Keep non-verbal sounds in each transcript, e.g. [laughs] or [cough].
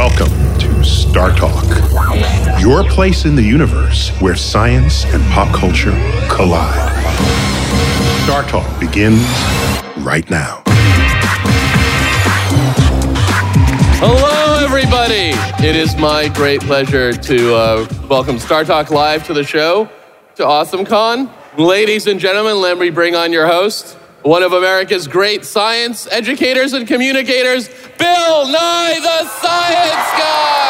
Welcome to Star Talk, your place in the universe where science and pop culture collide. Star Talk begins right now. Hello, everybody. It is my great pleasure to uh, welcome Star Talk Live to the show, to AwesomeCon. Ladies and gentlemen, let me bring on your host, one of America's great science educators and communicators, Bill Nye the Science Guy.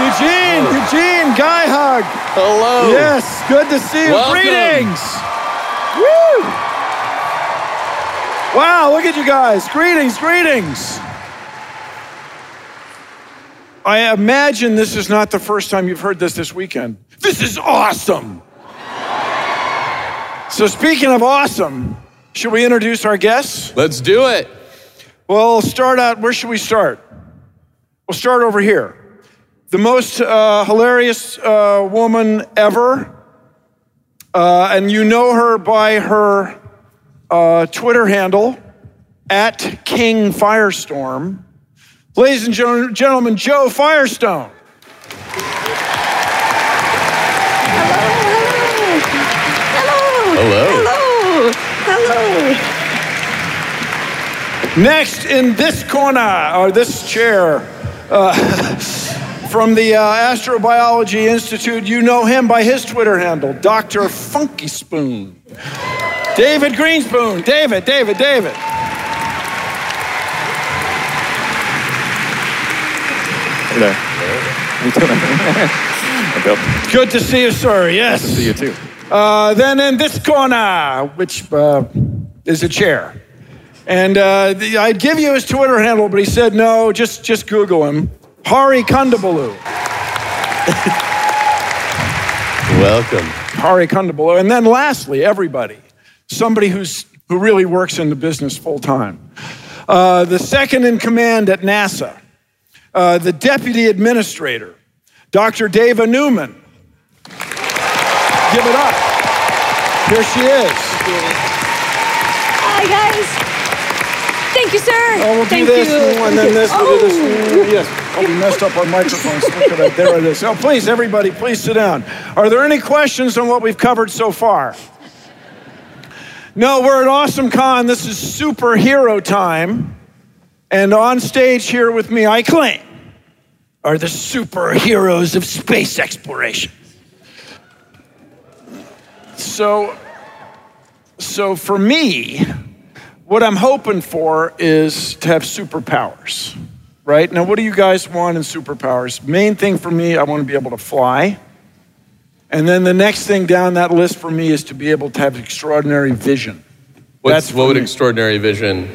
Eugene, Eugene, guy hug. Hello. Yes, good to see you. Welcome. Greetings. Woo! Wow, look at you guys. Greetings, greetings. I imagine this is not the first time you've heard this this weekend. This is awesome. So, speaking of awesome, should we introduce our guests? Let's do it. Well, start out. Where should we start? We'll start over here. The most uh, hilarious uh, woman ever, uh, and you know her by her uh, Twitter handle at King Firestorm. Ladies and gentlemen, Jo Firestone. Hello. Hello. Hello. Next in this corner, or this chair, uh, [laughs] from the uh, Astrobiology Institute, you know him by his Twitter handle, Dr. Funky Spoon. David Grinspoon. David, David, David. Hey there. How you doing? Good to see you, sir. Yes. Nice to see you too. Uh, then in this corner, which uh, is a chair. And uh, the, I'd give you his Twitter handle, but he said no, just, just Google him. Hari Kondabolu. Welcome. Hari Kondabolu. And then lastly, everybody, somebody who's, who really works in the business full time. Uh, the second in command at NASA, uh, the deputy administrator, Dr. Dava Newman. Give it up. Here she is. Hi, guys. Thank you, sir. Oh, we'll Thank do this you. and then this. We'll do Oh. this. Yes. Oh, we messed up our microphones. Look at that. There it is. Oh, please, everybody, please sit down. Are there any questions on what we've covered so far? No, we're at Awesome Con. This is superhero time. And on stage here with me, I claim, are the superheroes of space exploration. So, so for me, what I'm hoping for is to have superpowers, right? Now, what do you guys want in superpowers? Main thing for me, I want to be able to fly. And then the next thing down that list for me is to be able to have extraordinary vision. What's, That's what would me. extraordinary vision?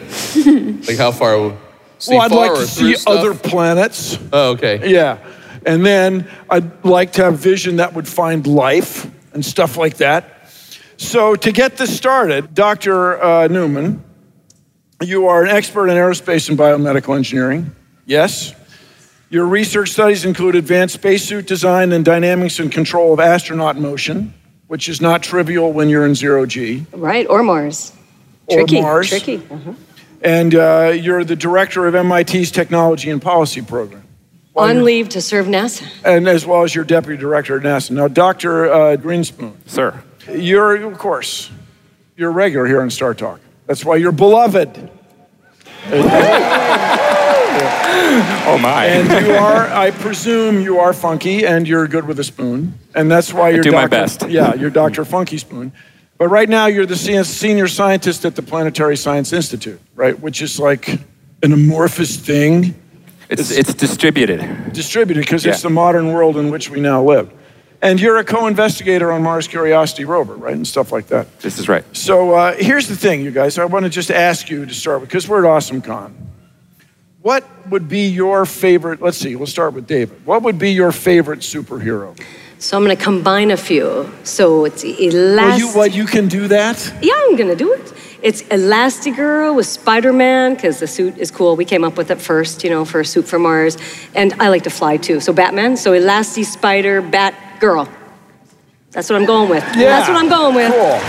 [laughs] like how far? See well, I'd far like or to see stuff? other planets. Oh, okay. Yeah. And then I'd like to have vision that would find life and stuff like that. So, to get this started, Dr. Uh, Newman, you are an expert in aerospace and biomedical engineering. Yes. Your research studies include advanced spacesuit design and dynamics and control of astronaut motion, which is not trivial when you're in zero G. Right, or Mars. Or Tricky. Mars. Tricky. Uh-huh. And uh, you're the director of MIT's Technology and Policy Program. While On leave to serve NASA. and as well as your deputy director at NASA. Now, Dr. Uh, Grinspoon, Sir. You're, of course, you're a regular here on Star Talk. That's why you're beloved. [laughs] Oh my. And you are, I presume, you are funky and you're good with a spoon. And that's why you're do my Dr. best. Yeah, you're Dr. Funky Spoon. But right now, you're the senior scientist at the Planetary Science Institute, right? Which is like an amorphous thing. it's it's distributed. distributed because it's the modern world in which we now live. And you're a co-investigator on Mars Curiosity rover, right, and stuff like that. This is right. So uh, here's the thing, you guys. I want to just ask you to start with, because we're at AwesomeCon. What would be your favorite? Let's see. We'll start with David. What would be your favorite superhero? So I'm going to combine a few. So it's Well, Elastic. you what you can do that? Yeah, I'm going to do it. It's Elastigirl with Spider-Man because the suit is cool. We came up with it first, you know, for a suit for Mars. And I like to fly too. So Batman. So Elasti Spider Bat Girl. That's what I'm going with. That's what I'm going with. Cool.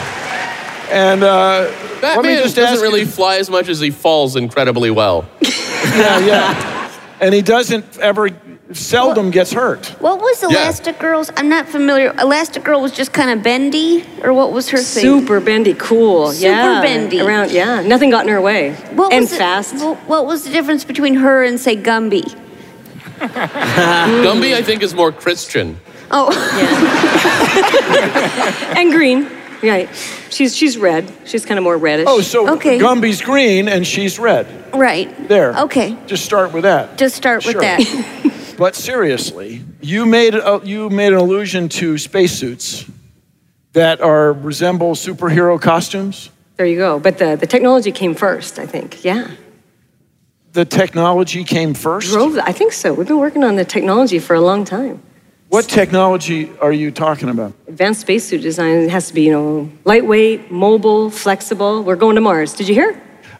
And uh, let me Batman just doesn't really You, fly as much as he falls incredibly well. [laughs] yeah, yeah. and he doesn't ever, seldom gets hurt. What was Yeah. Elastigirl's? I'm not familiar. Elastigirl was just kind of bendy, or what was her thing? Super bendy, cool. Super yeah. bendy. Around, yeah. Nothing got in her way. What and was the- fast. what was the difference between her and say Gumby? [laughs] Gumby, I think, is more Christian. Oh, Yeah. [laughs] and green. Right. She's she's red. She's kind of more reddish. Oh, so Okay. Gumby's green and she's red. right. There. Okay. Just start with that. Just start with Sure. that. [laughs] But seriously, you made a, you made an allusion to spacesuits that are resemble superhero costumes. There you go. But the, the technology came first, I think. Yeah. The technology came first. Drove. I think so. We've been working on the technology for a long time. What technology are you talking about? Advanced spacesuit design has to be, you know, lightweight, mobile, flexible. We're going to Mars. Did you hear?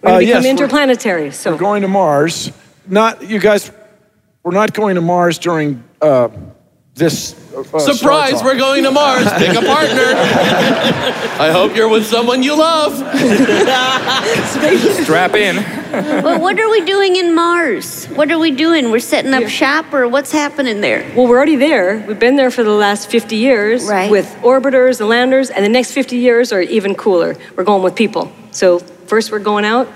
We're Uh, going to yes, become we're- interplanetary. So We're going to Mars. Not you guys. We're not going to Mars during uh, this. Uh, Surprise, we're going to Mars. Pick a partner. [laughs] I hope you're with someone you love. Strap in. well, what are we doing in Mars? What are we doing? We're setting up shop, or what's happening there? Well, we're already there. We've been there for the last 50 years Right. with orbiters and landers, and the next 50 years are even cooler. We're going with people. So, first, we're going out,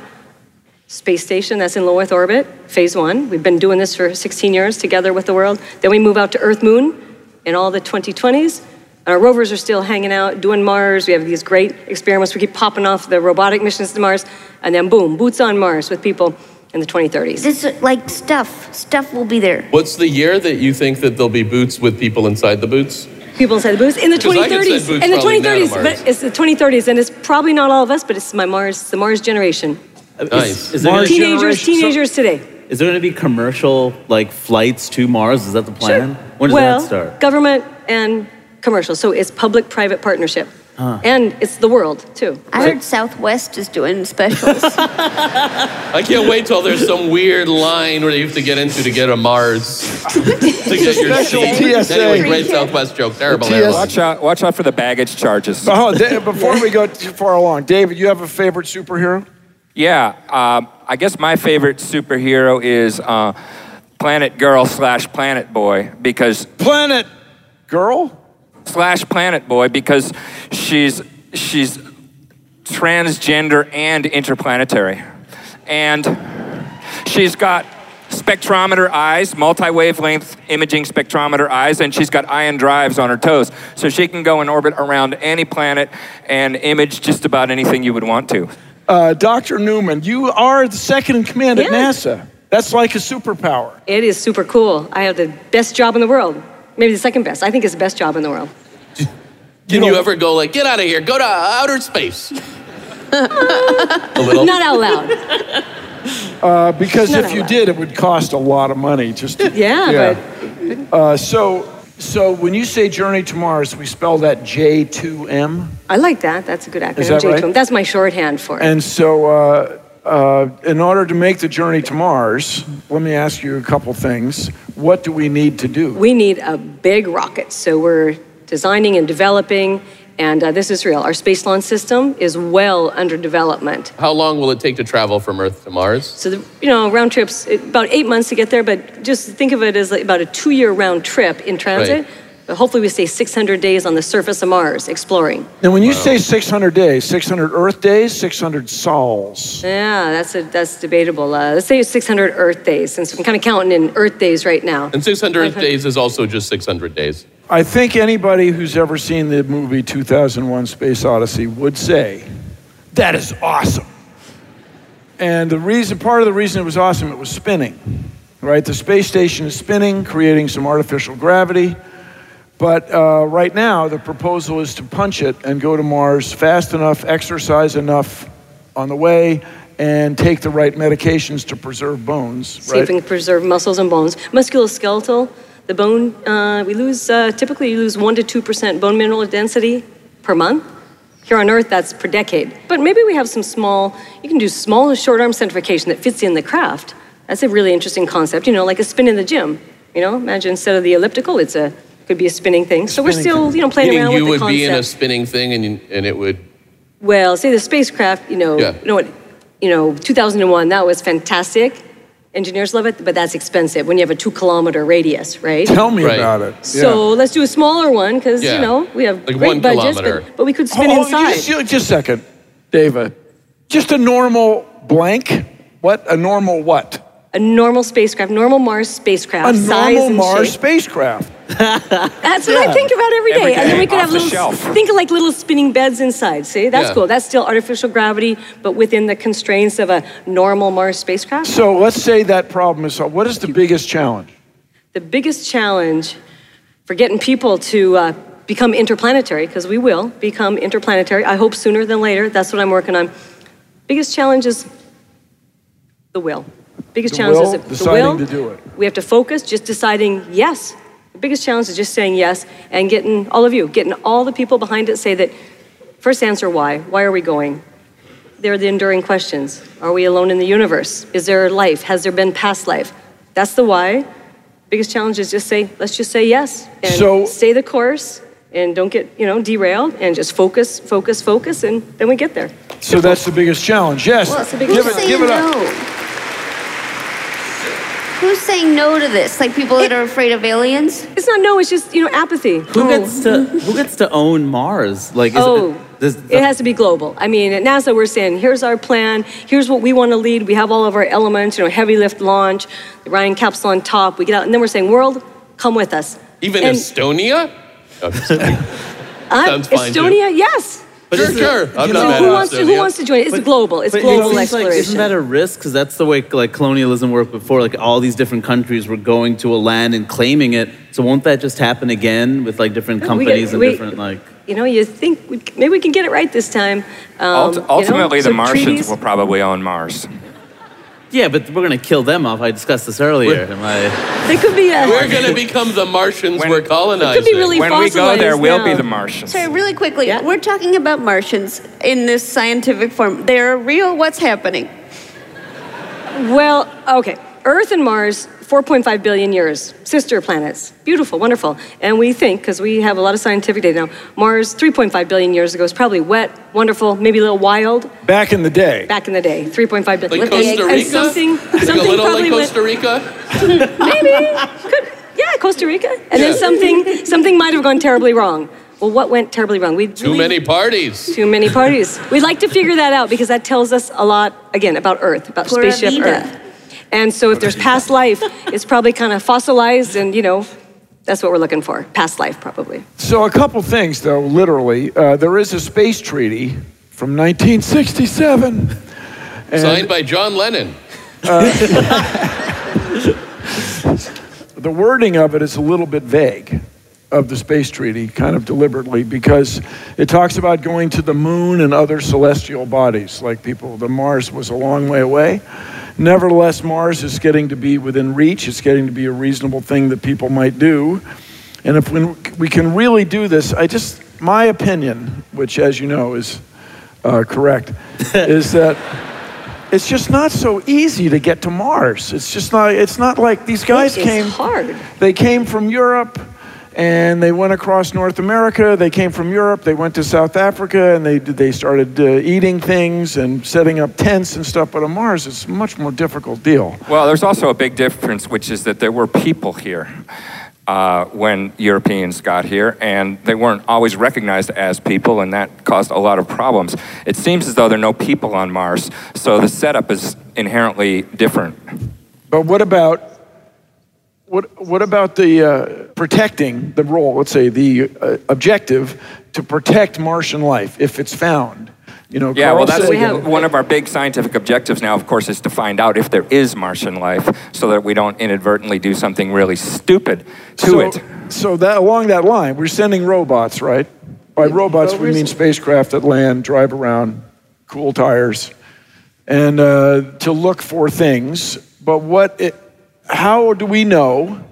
space station that's in low Earth orbit, phase one. We've been doing this for 16 years together with the world. Then we move out to Earth Moon in all the 2020s. and Our rovers are still hanging out, doing Mars. We have these great experiments. We keep popping off the robotic missions to Mars, and then boom, boots on Mars with people in the 2030s. This is like stuff. Stuff will be there. What's the year that you think that there'll be boots with people inside the boots? people inside the boots in the 'Cause I could send 2030s. boots In the probably now to 2030s, but it's the 2030s, and it's probably not all of us, but it's my Mars, the Mars generation. Nice. Is there, Mars gonna, generation. Teenagers, so- teenagers today. is there gonna be commercial like flights to Mars? Is that the plan? When does well, that start? government and commercial, so it's public-private partnership, Huh. and it's the world too. I heard Southwest is doing specials. [laughs] I can't wait till there's some weird line where you have to get into to get a Mars. to get your Special. TSA. Anyway, great Southwest joke. Terrible. Watch out! Watch out for the baggage charges. Oh, [laughs] before we go too far along, David, you have a favorite superhero? Yeah, um, I guess my favorite superhero is uh, Planet Girl slash Planet Boy because Planet Girl. slash Planet Boy because she's she's transgender and interplanetary, and she's got spectrometer eyes, multi-wavelength imaging spectrometer eyes, and she's got ion drives on her toes, so she can go in orbit around any planet and image just about anything you would want to. Uh, Dr. Newman, you are the second in command at NASA. That's like a superpower. It is super cool. I have the best job in the world, maybe the second best. I think it's the best job in the world. Can know- you ever go like, get out of here, go to outer space? [laughs] a little. Not out loud. Uh, because Not if you allowed. did, it would cost a lot of money. Just to- Yeah, Uh, so, so when you say Journey to Mars, we spell that J2M. I like that. That's a good acronym. Is that? J2M. That's my shorthand for it. And so, uh, uh, in order to make the journey to Mars, let me ask you a couple things. What do we need to do? We need a big rocket. So we're designing and developing, and uh, this is real. Our space launch system is well under development. How long will it take to travel from Earth to Mars? So, the, you know, round trips, about eight months to get there, but just think of it as like about a two year round trip in transit. Right. But hopefully, we stay 600 days on the surface of Mars exploring. Now, when you say 600 days, 600 Earth days, 600 sols. Yeah, that's, a, that's debatable. Uh, let's say 600 Earth days, since I'm kind of counting in Earth days right now. And 600 Okay. days is also just 600 days. I think anybody who's ever seen the movie 2001 Space Odyssey would say, that is awesome. And the reason, part of the reason it was awesome, it was spinning, right? The space station is spinning, creating some artificial gravity. But uh, right now, the proposal is to punch it and go to Mars fast enough, exercise enough on the way, and take the right medications to preserve bones. See if we Right? can preserve muscles and bones. Musculoskeletal, the bone, uh, we lose, uh, typically you lose 1% to 2% bone mineral density per month. Here on Earth, that's per decade. But maybe we have some small, you can do small short arm centrifugation that fits in the craft. That's a really interesting concept, you know, like a spin in the gym. You know, imagine instead of the elliptical, it's a, could be a spinning thing. So we're still, thing. you know, playing Meaning around with the concept. you would be in a spinning thing and, you, and it would. Well, say the spacecraft, you know, Yeah. you know what, you know, 2001, that was fantastic. Engineers love it, but that's expensive when you have a two kilometer radius, right? Tell me Right. about it. So let's do a smaller one because Yeah. you know we have Like great one budgets, kilometer. but, but we could spin Oh, inside. Just, just a second, Dava. Just a normal blank. What? A normal what? a normal spacecraft, normal Mars spacecraft, A size normal and Mars shape. spacecraft. [laughs] That's what I think about every day. Every And then we could off have little, shelf. think of like little spinning beds inside. See, that's Yeah. cool. That's still artificial gravity, but within the constraints of a normal Mars spacecraft. So let's say that problem is solved. What is the biggest challenge? The biggest challenge for getting people to uh, become interplanetary, because we will become interplanetary, I hope sooner than later. That's what I'm working on. Biggest challenge is the will. Biggest The challenge will, is the, the deciding will. to do it. We have to focus, just deciding yes. The biggest challenge is just saying yes and getting all of you, getting all the people behind it say that first answer why. Why are we going? They're the enduring questions. Are we alone in the universe? Is there life? Has there been past life? That's the why. Biggest challenge is just say, let's just say yes and So- stay the course and don't get, you know, derailed and just focus, focus, focus, and then we get there. So that's the biggest challenge. Yes. Well, it's the biggest give Who's it, saying give it no? Up. Who's saying no to this? Like people that are afraid of aliens? It's not no, it's just, you know, apathy. Who gets to Who gets to own Mars? Like, is Oh, it, does, it has to be global. I mean, at NASA, we're saying, here's our plan, here's what we want to lead. We have all of our elements, you know, heavy lift launch, the Orion capsule on top. We get out, and then we're saying, world, come with us. Even And, Estonia? [laughs] Oh, just kidding. uh, sounds fine, too. Estonia, yes. Sure, is it- sure. I'm not know, mad who at wants, to, who Estonia. wants to join? It's But- global. It's global it seems like, exploration. isn't that a risk? Because that's the way like colonialism worked before. Like all these different countries were going to a land and claiming it. So won't that just happen again with like different We get- companies and we- different like? you know, you think we, maybe we can get it right this time. Um, Ult- you know, ultimately, so the Martians treaties- will probably own Mars. Yeah, but we're gonna kill them off. I discussed this earlier. Am I? They could be. Uh, [laughs] We're going to become the Martians When- we're colonizing. It could be really When we go there, fossilized we'll now. be the Martians. Sorry, really quickly. Yeah. We're talking about Martians in this scientific form. They're real. What's happening? Well, okay. Earth and Mars, 4.5 billion years, sister planets. Beautiful, wonderful. And we think, because we have a lot of scientific data now, Mars, 3.5 billion years ago, is probably wet, wonderful, maybe a little wild Back in the day. back in the day. 3.5 billion. Like With the Costa Rica? And something, like something a little probably like Costa Rica? maybe, could, yeah, Costa Rica. And Yeah. then something, something might have gone terribly wrong. Well, what went terribly wrong? We Too many parties. Too many parties. We'd like to figure that out because that tells us a lot, again, about Earth, about Pura spaceship vida. Earth. And so if there's past life, it's probably kind of fossilized and, you know, that's what we're looking for. Past life, probably. So a couple things, though. Literally, uh, there is a space treaty from 1967. And Signed by John Lennon. [laughs] the wording of it is a little bit vague of the space treaty, kind of deliberately, because it talks about going to the moon and other celestial bodies, like people. The Mars was a long way away. Nevertheless, Mars is getting to be within reach. It's getting to be a reasonable thing that people might do. And if we, can really do this, I just, my opinion, which as you know is uh, correct, [laughs] is that it's just not so easy to get to Mars. It's just not, it's not like these guys It's came. hard. They came from Europe and they went across North America. They came from Europe. They went to South Africa and they, they started uh, eating things and setting up tents and stuff. But on Mars, it's a much more difficult deal. Well, there's also a big difference, which is that there were people here uh, when Europeans got here, and they weren't always recognized as people, and that caused a lot of problems. It seems as though there are no people on Mars, so the setup is inherently different. But what about what, what about the uh, protecting the role, let's say the uh, objective to protect Martian life if it's found? You know, Yeah, Carl well, that's We have- one of our big scientific objectives now, of course, is to find out if there is Martian life so that we don't inadvertently do something really stupid to so, it. So that along that line, we're sending robots, right? By robots, we mean spacecraft that land, drive around, cool tires, and uh, to look for things. But what? It, how do we know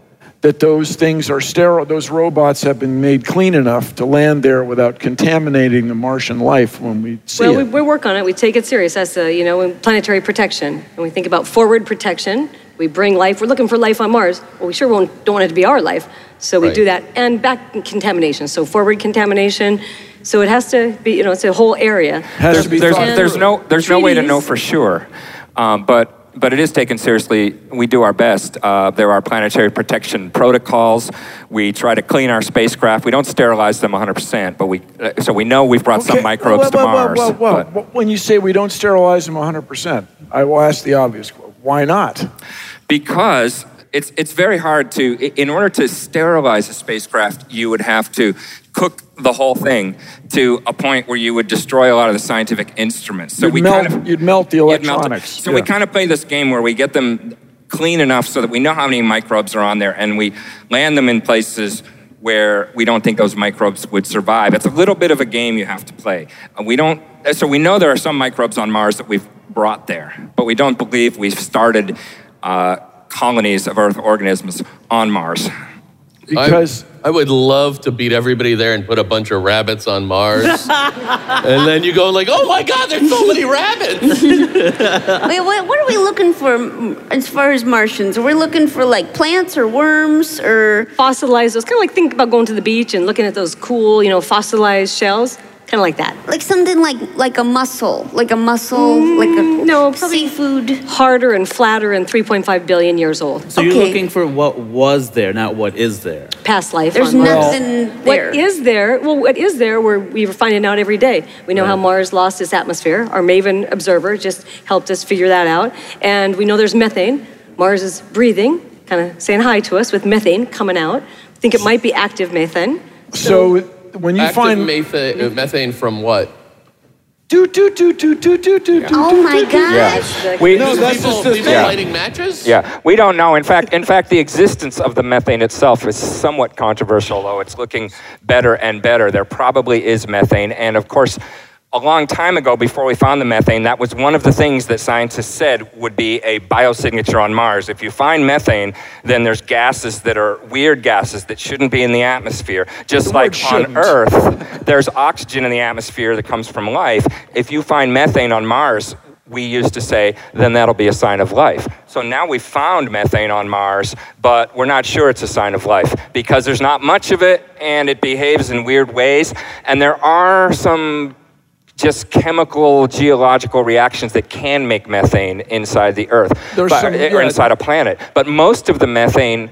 that those things are sterile? Those robots have been made clean enough to land there without contaminating the Martian life when we see Well, we, it. we work on it. We take it serious. That's a, you know, planetary protection. And we think about forward protection. We bring life. We're looking for life on Mars. Well, we sure won't, don't want it to be our life. So we Right. do that. And back contamination. So forward contamination. So it has to be, you know, it's a whole area. Has to be there's, there's no there's no way to know for sure, um, but but it is taken seriously. We do our best. Uh, there are planetary protection protocols. We try to clean our spacecraft. We don't sterilize them 100%, but we uh, so we know we've brought some Okay, microbes whoa, to Mars. Whoa, whoa, but- whoa. When you say we don't sterilize them 100%, I will ask the obvious. Why not? because it's, it's very hard to, in order to sterilize a spacecraft, you would have to cook the whole thing to a point where you would destroy a lot of the scientific instruments. So You'd we melt- kind of you'd melt the you'd melt electronics, So we kind of play this game where we get them clean enough so that we know how many microbes are on there, and we land them in places where we don't think those microbes would survive. It's a little bit of a game you have to play. Uh, We don't. So we know there are some microbes on Mars that we've brought there, but we don't believe we've started uh, colonies of Earth organisms on Mars. Because I, I would love to beat everybody there and put a bunch of rabbits on Mars. [laughs] and then you go like, oh my God, there's so many rabbits. Wait, what, what are we looking for as far as Martians? Are we looking for like plants or worms or fossilized? those, kind of like think about going to the beach and looking at those cool, you know, fossilized shells, kind of like that. like something like like a mussel, like a mussel, like a Mm, no, probably- seafood? Harder and flatter and 3.5 billion years old. So you're looking for what was there, not what is there. Past life. There's on Mars. nothing there. What is there? Well, what is there? We're, we're finding out every day. We know how Mars lost its atmosphere. Our MAVEN observer just helped us figure that out. And we know there's methane. Mars is breathing, kind of saying hi to us with methane coming out. I think it might be active methane. so when you Active find methane, uh, methane from what? do do do do do do do Oh my God! The- We, No, that's people just the people thing. lighting matches? Yeah, we don't know. In fact, in fact, the existence of the methane itself is somewhat controversial, though it's looking better and better. There probably is methane, and of course, a long time ago, before we found the methane, that was one of the things that scientists said would be a biosignature on Mars. If you find methane, then there's gases that are weird gases that shouldn't be in the atmosphere. Just The like on. Earth, [laughs] there's oxygen in the atmosphere that comes from life. If you find methane on Mars, we used to say, then that'll be a sign of life. So now we've found methane on Mars, but we're not sure it's a sign of life because there's not much of it and it behaves in weird ways. And there are some just chemical geological reactions that can make methane inside the Earth but- some- or inside a planet. But most of the methane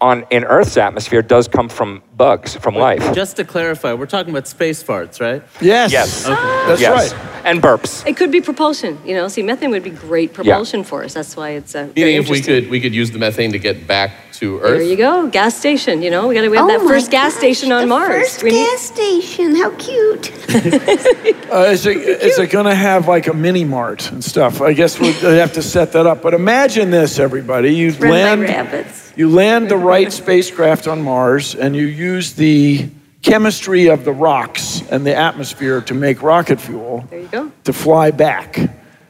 on in Earth's atmosphere does come from bugs, from life. Just to clarify, we're talking about space farts, right? yes Yes. that's yes. right And burps. It could be propulsion. You know, see, methane would be great propulsion for us. That's why it's uh, very Meaning if we could we could use the methane to get back to Earth. There you go, gas station. You know, we got to we have Oh that my first gas gosh, station on the Mars. First We need- gas station. How cute! [laughs] uh, is it, is it going to have like a mini mart and stuff i guess we'll have to set that up but imagine this everybody you Run by land rabbits. You land the right spacecraft on mars and you use the chemistry of the rocks and the atmosphere to make rocket fuel There you go. to fly back.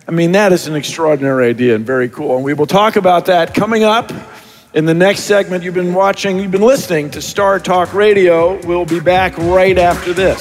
I mean, that is an extraordinary idea and very cool. And we will talk about that coming up in the next segment. You've been watching, you've been listening to Star Talk Radio. We'll be back right after this.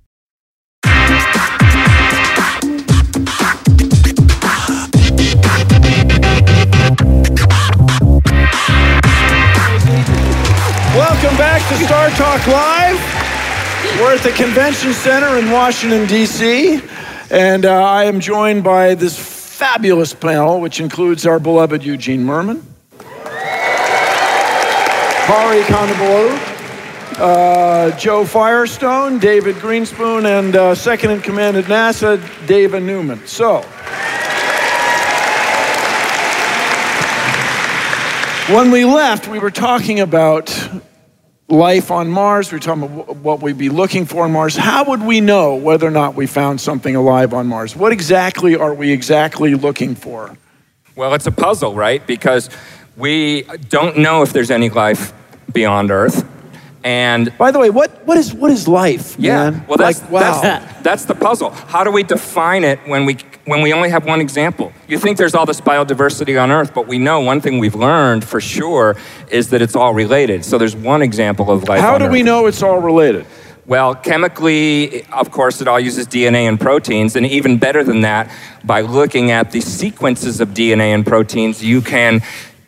Welcome back to Star Talk Live. We're at the Convention Center in Washington, D.C., and uh, I am joined by this fabulous panel, which includes our beloved Eugene Mirman, Hari Kondabolu, uh, Jo Firestone, David Grinspoon, and uh, second in command at NASA, Dava Newman. So, when we left, we were talking about life on Mars. We were talking about what we'd be looking for on Mars. How would we know whether or not we found something alive on Mars? What exactly are we exactly looking for? Well, it's a puzzle, right? Because we don't know if there's any life beyond Earth. And By the way, what, what, is, what is life, yeah, man? well, that's, like, wow. that's, that's the puzzle. How do we define it when we, when we only have one example? You think there's all this biodiversity on Earth, but we know one thing we've learned for sure is that it's all related. So there's one example of life How do we know it's all related? Well, chemically, of course, it all uses DNA and proteins. And even better than that, by looking at the sequences of DNA and proteins, you can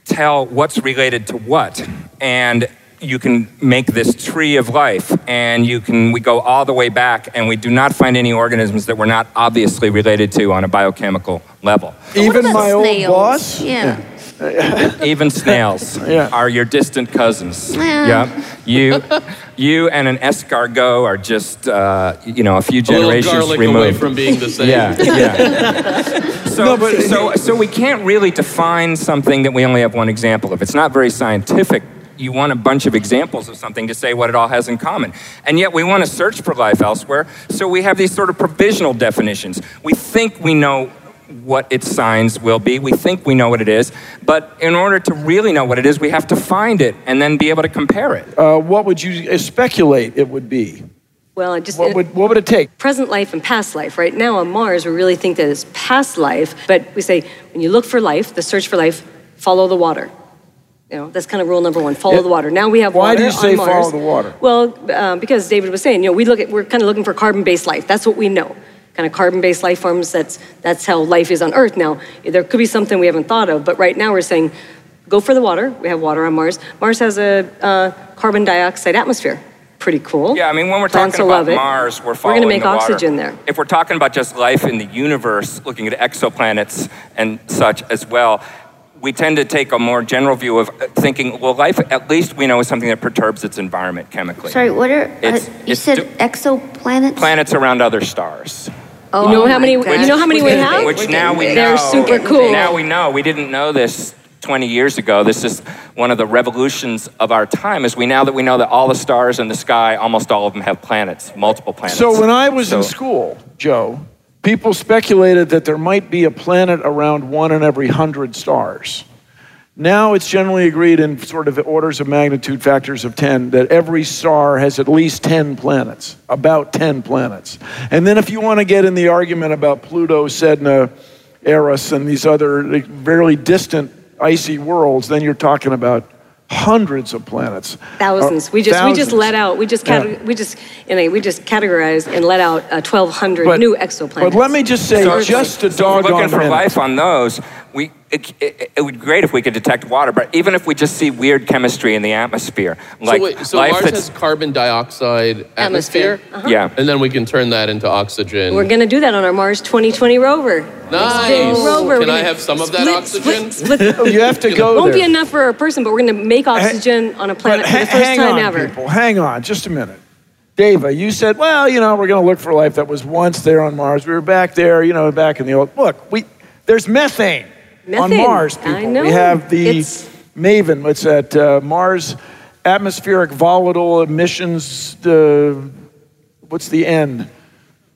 tell what's related to what. And you can make this tree of life. And you can, we go all the way back, and we do not find any organisms that we're not obviously related to on a biochemical level. Even about my old snails? boss? Yeah. [laughs] Even snails [laughs] Yeah. are your distant cousins. Yeah. Yeah. You, you and an escargot are just, uh, you know, a few generations garlic removed. away from being the same. Yeah, [laughs] yeah. so, so, so we can't really define something that we only have one example of. It's not very scientific. You want a bunch of examples of something to say what it all has in common. And yet we want to search for life elsewhere, so we have these sort of provisional definitions. We think we know what its signs will be. We think we know what it is, but in order to really know what it is, we have to find it and then be able to compare it. Uh, what would you uh, speculate it would be? Well, I just What would, what would it take? present life and past life. Right now on Mars, we really think that it's past life, but we say when you look for life, the search for life, follow the water. You know, that's kind of rule number one. Follow Yeah. the water. Now we have Why water do you say on Mars. follow the water? Well, um, because David was saying, you know, we look at we're kind of looking for carbon-based life. That's what we know. Kind of carbon-based life forms. That's that's how life is on Earth. Now there could be something we haven't thought of, but right now we're saying, go for the water. We have water on Mars. Mars has a uh, carbon dioxide atmosphere. Pretty cool. Yeah, I mean, when we're Plants talking about love it. Mars, we're following We're gonna make the water. oxygen there. If we're talking about just life in the universe, looking at exoplanets and such as well, we tend to take a more general view of uh, thinking, well, life at least we know is something that perturbs its environment chemically. Sorry, what are It's- uh, you it's said do- exoplanets? Planets around other stars. Oh, You know how many? God. You know how many we have? Which now we know. They're super cool. Now we know. We didn't know this 20 years ago. This is one of the revolutions of our time. Is we now that we know that all the stars in the sky, almost all of them have planets, multiple planets. So when I was in school, Joe, people speculated that there might be a planet around one in every hundred stars. Now it's generally agreed in sort of orders of magnitude factors of 10 that every star has at least 10 planets, about 10 planets. And then if you want to get in the argument about Pluto, Sedna, Eris, and these other very distant icy worlds, then you're talking about hundreds of planets. Thousands. We just we just let out. We just Yeah. we just in a, we just categorized and let out uh, 1,200 new exoplanets. But let me just say, So- just a so if we're doggone looking for minute. life on those, we, it, it, it would be great if we could detect water, but even if we just see weird chemistry in the atmosphere, like so wait, so life Mars has carbon dioxide atmosphere, Atmosphere. Uh-huh. yeah. and then we can turn that into oxygen. We're going to do that on our Mars 2020 rover. nice. Big rover. We're Can I have some of that split- oxygen? Split, split. [laughs] You have to go Won't there. be enough for a person, but we're going to make oxygen on a planet But for the ha- first hang time on, ever. people. Hang on, just a minute. Dava, you said, well, you know, we're going to look for life that was once there on Mars. We were back there, you know, back in the old. Look, we there's methane, on Methane. Mars, I people. know. We have the It's- MAVEN. What's that? Uh, Mars atmospheric volatile emissions. Uh, what's the N?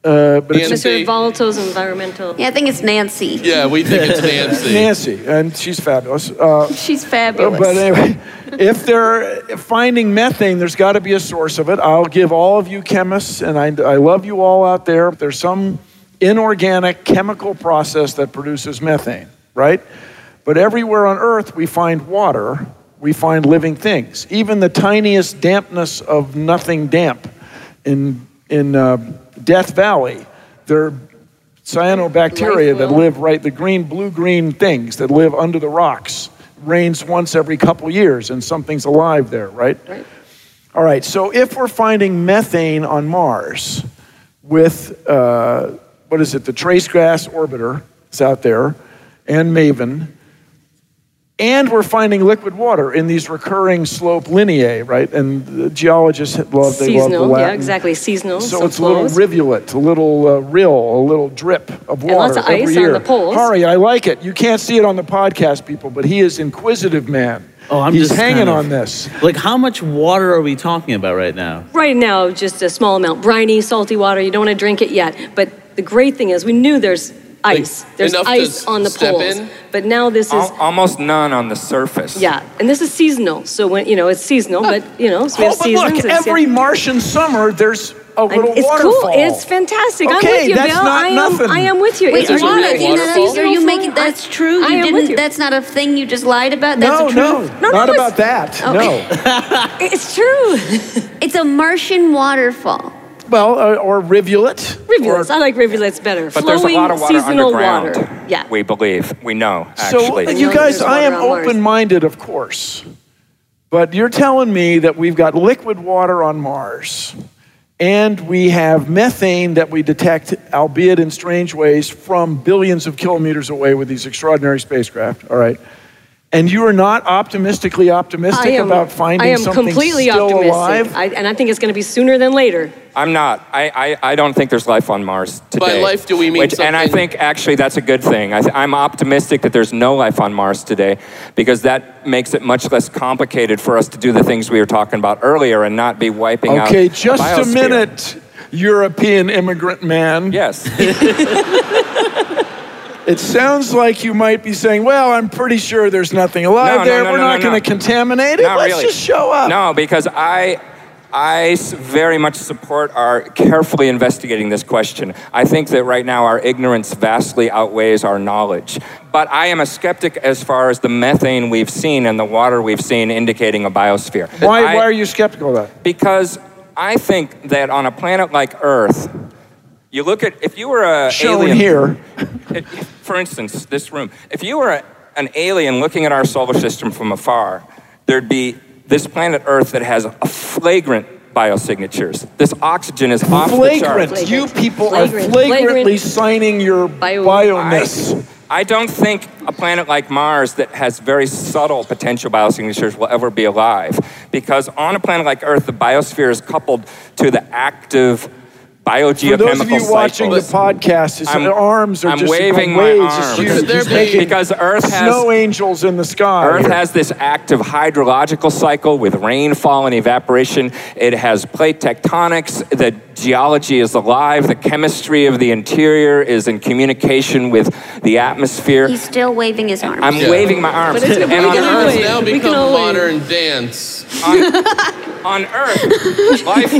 Uh, but it's Nancy. Mr. Volato's environmental. Yeah, I think it's Nancy. yeah, we think it's Nancy. [laughs] Nancy, and she's fabulous. Uh, She's fabulous. But anyway, [laughs] if they're finding methane, there's got to be a source of it. I'll give all of you chemists, and I, I love you all out there. There's some inorganic chemical process that produces methane, right? But everywhere on Earth, we find water, we find living things. Even the tiniest dampness of nothing damp in, in uh, Death Valley, there are cyanobacteria that live right, the green, blue green things that live under the rocks. Rains once every couple years, and something's alive there, right? Right. All right, so if we're finding methane on Mars with, uh, what is it, the Trace Gas Orbiter is out there, and MAVEN, and we're finding liquid water in these recurring slope lineae, right? And the geologists love, they love the Seasonal, Latin. yeah, exactly. Seasonal. So some it's a little rivulet, a little uh, rill, a little drip of water lots of every ice on year. the poles. Hari, I like it. You can't see it on the podcast, people, but he is inquisitive man. Oh, I'm He's just hanging kind of- on this. Like, how much water are we talking about right now? Right now, just a small amount. Briny, salty water. You don't want to drink it yet. But the great thing is, we knew there's ice. there's enough to ice on the step poles. in? But now this is. Al- almost none on the surface. Yeah, and this is seasonal. So when you know it's seasonal, but you know so we Oh, have but seasons. look, it's- every Martian summer there's a and little it's waterfall. cool. It's fantastic. I'm Okay, with you, that's Bill. not I am. nothing. I am with you. Wait, it's There's a Juana, you know that? waterfall? Are you making flow. that's true? I You am didn't. with you. That's not a thing you just lied about. That's no, a no, truth. No, no, not it's- about that. Oh. No. [laughs] It's true. [laughs] It's a Martian waterfall. Well, uh, or rivulet. rivulets. I like rivulets better. But there's a Flowing lot of water seasonal underground. water. Yeah. We believe. We know, actually. uh, you guys, I am water on Mars. open minded, of course. But you're telling me that we've got liquid water on Mars, and we have methane that we detect, albeit in strange ways, from billions of kilometers away with these extraordinary spacecraft. All right. And you are not optimistically optimistic am, about finding something completely still optimistic. alive? I, and I think it's going to be sooner than later. I'm not. I, I, I don't think there's life on Mars today. By life, do we mean Which- And I think actually that's a good thing. I th- I'm optimistic that there's no life on Mars today because that makes it much less complicated for us to do the things we were talking about earlier and not be wiping out. Okay, just a biosphere. minute, European immigrant man. Yes. [laughs] It sounds like you might be saying, well, I'm pretty sure there's nothing alive No, there. no, We're no, not no, going to contaminate it. Not Let's really. just show up. No, because I, I very much support our carefully investigating this question. I think that right now our ignorance vastly outweighs our knowledge. But I am a skeptic as far as the methane we've seen and the water we've seen indicating a biosphere. Why, I- why are you skeptical of that? Because I think that on a planet like Earth, you look at if you were a Shown alien here. it- for instance, this room, if you were a, an alien looking at our solar system from afar, there'd be this planet Earth that has a flagrant biosignatures. This oxygen is off the Flagrant. charts. You people are flagrantly Flagrant. signing your Bio- bio-ness. I don't think a planet like Mars that has very subtle potential biosignatures will ever be alive because on a planet like Earth, the biosphere is coupled to the active biogeochemical For those of you watching the podcast, his I'm- arms are I'm just waving my waves. arms. It's huge. Could there be- because Earth has snow angels in the sky. Earth has this active hydrological cycle with rainfall and evaporation. It has plate tectonics. The geology is alive. The chemistry of the interior is in communication with the atmosphere. He's still waving his arms. I'm Yeah. waving my arms. But it's- and we on can Earth, always- It's now We can become always- modern dance. on Earth, [laughs] life.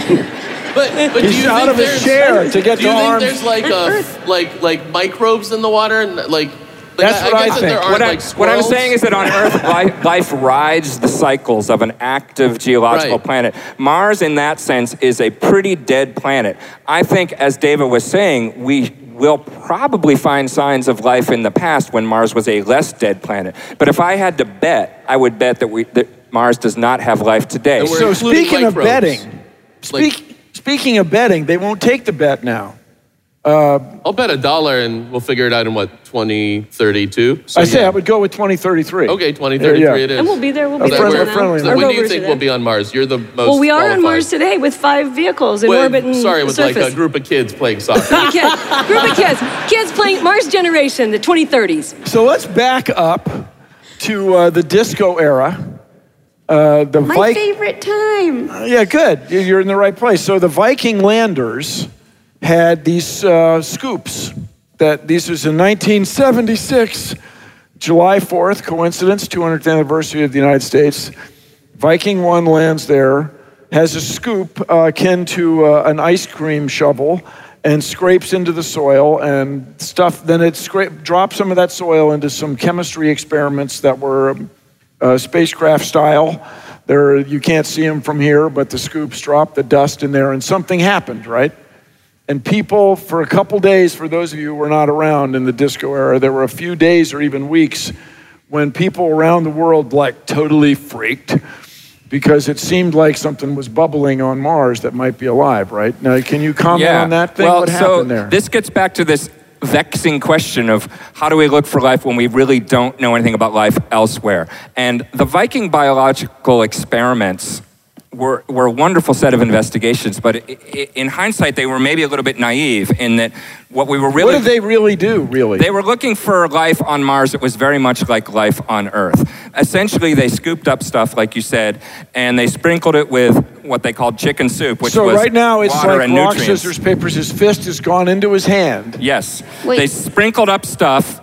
But, but do He's you out think of his there's- chair to get do you the think there's like a like like microbes in the water and like? like That's what I guess that think. There aren't What, I, like what I'm saying is that on Earth, [laughs] life, life rides the cycles of an active geological Right. planet. Mars, in that sense, is a pretty dead planet. I think, as David was saying, we will probably find signs of life in the past when Mars was a less dead planet. But if I had to bet, I would bet that, we, that Mars does not have life today. So including speaking of microbes. betting, Like- speak, speaking of betting, they won't take the bet now. I'll bet a dollar and we'll figure it out in what, 2032? So, I say yeah. I would go with 2033. Okay, 2033 yeah. it is. And we'll be there. We'll be that there. friendly- where- friendly so when do you think we'll be on Mars? You're the most Well, we are on. Mars today with five vehicles in With- orbit and sorry, with like a group of kids playing soccer. Kids, group of kids, kids playing Mars generation, the 2030s. So let's back up to uh, the disco era. Uh, the My Viking. favorite time. Yeah, good. You- You're in the right place. So the Viking landers had these uh, scoops. That this was in 1976, July 4th, coincidence, 200th anniversary of the United States. Viking One lands there, has a scoop uh, akin to uh, an ice cream shovel, and scrapes into the soil and stuff. Then it scrape, drops some of that soil into some chemistry experiments that were uh, spacecraft style. There, you can't see them from here, but the scoops dropped the dust in there, and something happened, right? And people, for a couple days, for those of you who were not around in the disco era, there were a few days or even weeks when people around the world like totally freaked because it seemed like something was bubbling on Mars that might be alive, right? Now, can you comment on that thing? Well, what so happened there? this gets back to this vexing question of how do we look for life when we really don't know anything about life elsewhere? And the Viking biological experiments were, were a wonderful set of investigations, but i- i- in hindsight, they were maybe a little bit naive in that what we were really what did they really do, really? they were looking for life on Mars that was very much like life on Earth. Essentially, they scooped up stuff, like you said, and they sprinkled it with what they called chicken soup, which so was So right now it's water like and rock, nutrients. scissors, papers. His fist has gone into his hand. Yes. Wait. They sprinkled up stuff.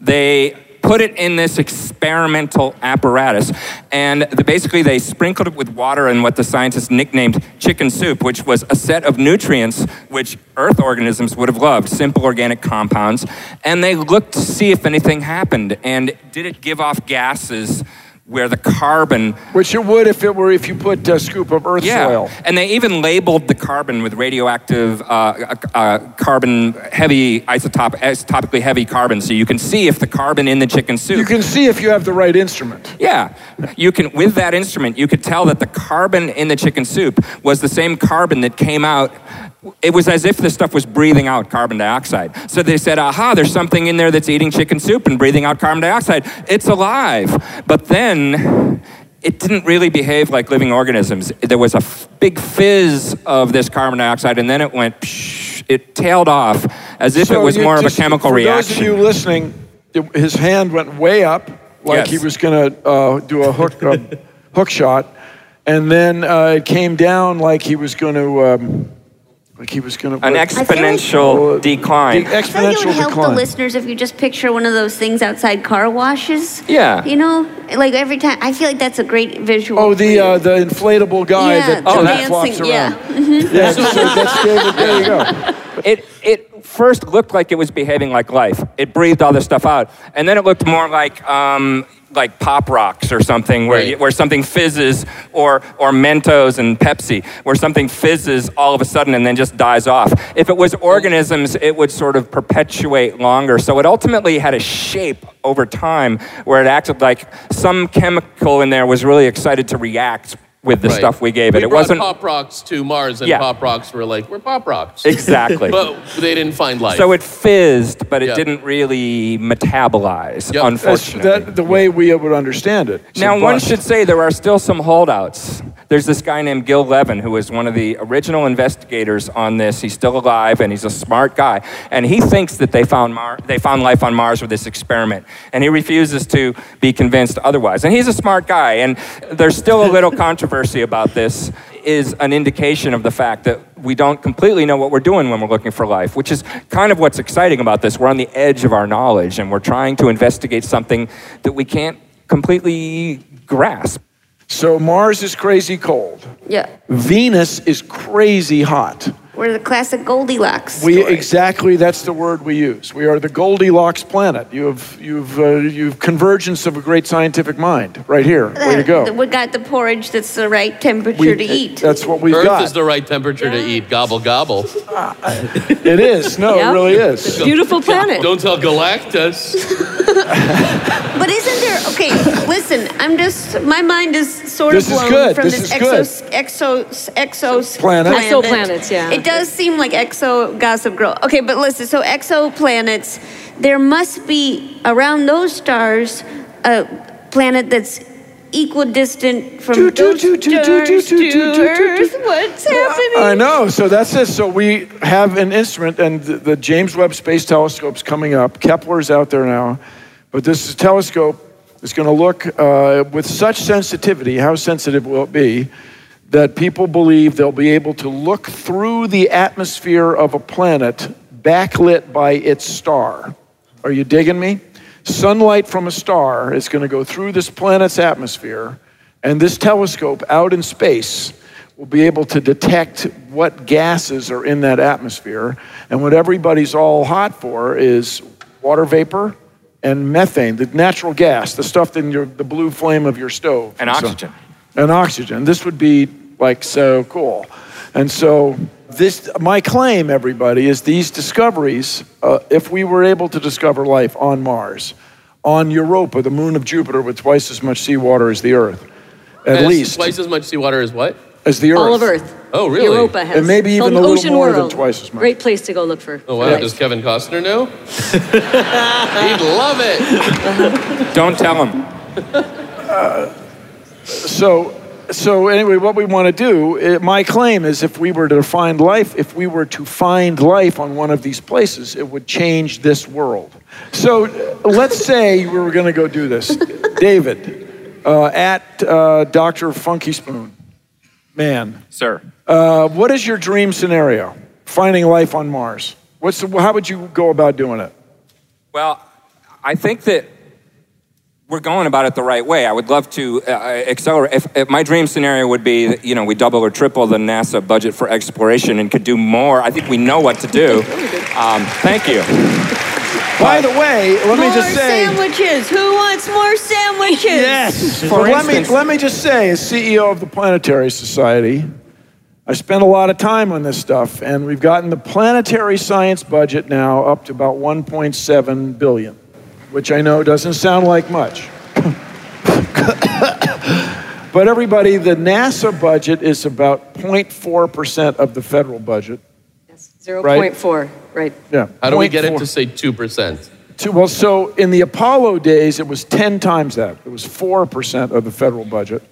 They put it in this experimental apparatus, and the, basically they sprinkled it with water and what the scientists nicknamed chicken soup, which was a set of nutrients which Earth organisms would have loved, simple organic compounds, and they looked to see if anything happened. And did it give off gases? Where the carbon Which it would if it were if you put a scoop of earth yeah, soil. and they even labeled the carbon with radioactive, uh, uh, uh, carbon heavy, isotop, isotopically heavy carbon, so you can see if the carbon in the chicken soup. You can see if you have the right instrument. yeah, you can. With that instrument, you could tell that the carbon in the chicken soup was the same carbon that came out. It was as if the stuff was breathing out carbon dioxide. So they said, "Aha! There's something in there that's eating chicken soup and breathing out carbon dioxide. It's alive." But then it didn't really behave like living organisms. There was a f- big fizz of this carbon dioxide, and then it went. Psh, it tailed off as if it was more of a just- chemical for reaction. those of you listening, it- his hand went way up, like Yes. he was going to uh, do a hook a [laughs] hook shot, and then uh, it came down like he was going to um, like he was going to An exponential decline. The I feel like it would help the listeners if you just picture one of those things outside car washes. Yeah. You know, like every time. I feel like that's a great visual. Oh, the uh, the inflatable guy yeah, that Oh, just that- flops dancing. around. Yeah. Mhm. Yeah, so that's [laughs] David. There you go. it it first looked like it was behaving like life. It breathed all this stuff out, and then it looked more like um, like pop rocks or something, where Right. you, where something fizzes, or or Mentos and Pepsi, where something fizzes all of a sudden and then just dies off. If it was organisms, it would sort of perpetuate longer. So it ultimately had a shape over time where it acted like some chemical in there was really excited to react with the Right. stuff we gave it. We it brought wasn't pop rocks to Mars, and Yeah. pop rocks were like, we're pop rocks. exactly. [laughs] but they didn't find life. So it fizzed, but it Yeah. didn't really metabolize, Yep. Unfortunately. that, the way we would understand it. It's a now, one should say there are still some holdouts. There's this guy named Gil Levin, who was one of the original investigators on this. He's still alive, and he's a smart guy. And he thinks that they found, Mar- they found life on Mars with this experiment. And he refuses to be convinced otherwise. And he's a smart guy, and there's still a little controversy [laughs] about this. Is an indication of the fact that we don't completely know what we're doing when we're looking for life, which is kind of what's exciting about this. We're on the edge of our knowledge, and we're trying to investigate something that we can't completely grasp. So Mars is crazy cold. Yeah. Venus is crazy hot. We're the classic Goldilocks. We story. exactly that's the word we use. We are the Goldilocks planet. You have you've uh, you've convergence of a great scientific mind right here. Way to go. We got the porridge that's the right temperature We- to eat. That's what we've Earth got. is the right temperature to eat. Gobble gobble. it is. No, Yeah. it really is. Beautiful planet. Don't tell Galactus. [laughs] But isn't there? Okay, listen. I'm just. My mind is sort This of is blown good, from this this, is good. exos, exos, exos Planet. Exoplanets, yeah. It does seem like exo gossip girl. Okay, but listen. So exoplanets, there must be around those stars a planet that's equidistant from those stars to Earth. What's happening? I know. So that's it. So we have an instrument, and the, the James Webb Space Telescope's coming up. Kepler's out there now, but this telescope is going to look uh, with such sensitivity. How sensitive will it be? That people believe they'll be able to look through the atmosphere of a planet backlit by its star. Are you digging me? Sunlight from a star is going to go through this planet's atmosphere, and this telescope out in space will be able to detect what gases are in that atmosphere. And what everybody's all hot for is water vapor and methane, the natural gas, the stuff in your, the blue flame of your stove. And So- oxygen. and oxygen. This would be like so cool. And so this, my claim, everybody, is these discoveries. Uh, if we were able to discover life on Mars, on Europa, the moon of Jupiter, with twice as much seawater as the Earth, at Has least twice as much seawater as what? as the Earth. All of Earth. Oh, really? Europa has. And maybe even a little Ocean more than twice as much. Great place to go look for. Oh wow! life. Does Kevin Costner know? [laughs] He'd love it. [laughs] Don't tell him. So, so anyway, what we want to do, eh, my claim is if we were to find life, if we were to find life on one of these places, it would change this world. So uh, let's say we were going to go do this. David, uh, at uh, Dr. Funky Spoon, man, Sir. uh, what is your dream scenario? Finding life on Mars. What's the, how would you go about doing it? Well, I think that we're going about it the right way. I would love to uh, accelerate. If, if my dream scenario would be that, you know, we double or triple the NASA budget for exploration and could do more. I think we know what to do. [laughs] Um, thank you. By the way, let me just say. sandwiches. Who wants more sandwiches? Yes. For But let me let me just say, as CEO of the Planetary Society, I spent a lot of time on this stuff, and we've gotten the planetary science budget now up to about 1.7 billion, which I know doesn't sound like much. but everybody, the NASA budget is about 0.4 percent of the federal budget. Zero Right. point. Right. Yeah. How do we get it to say two percent? Two- Well, so in the Apollo days, it was 10 times that. It was 4% of the federal budget.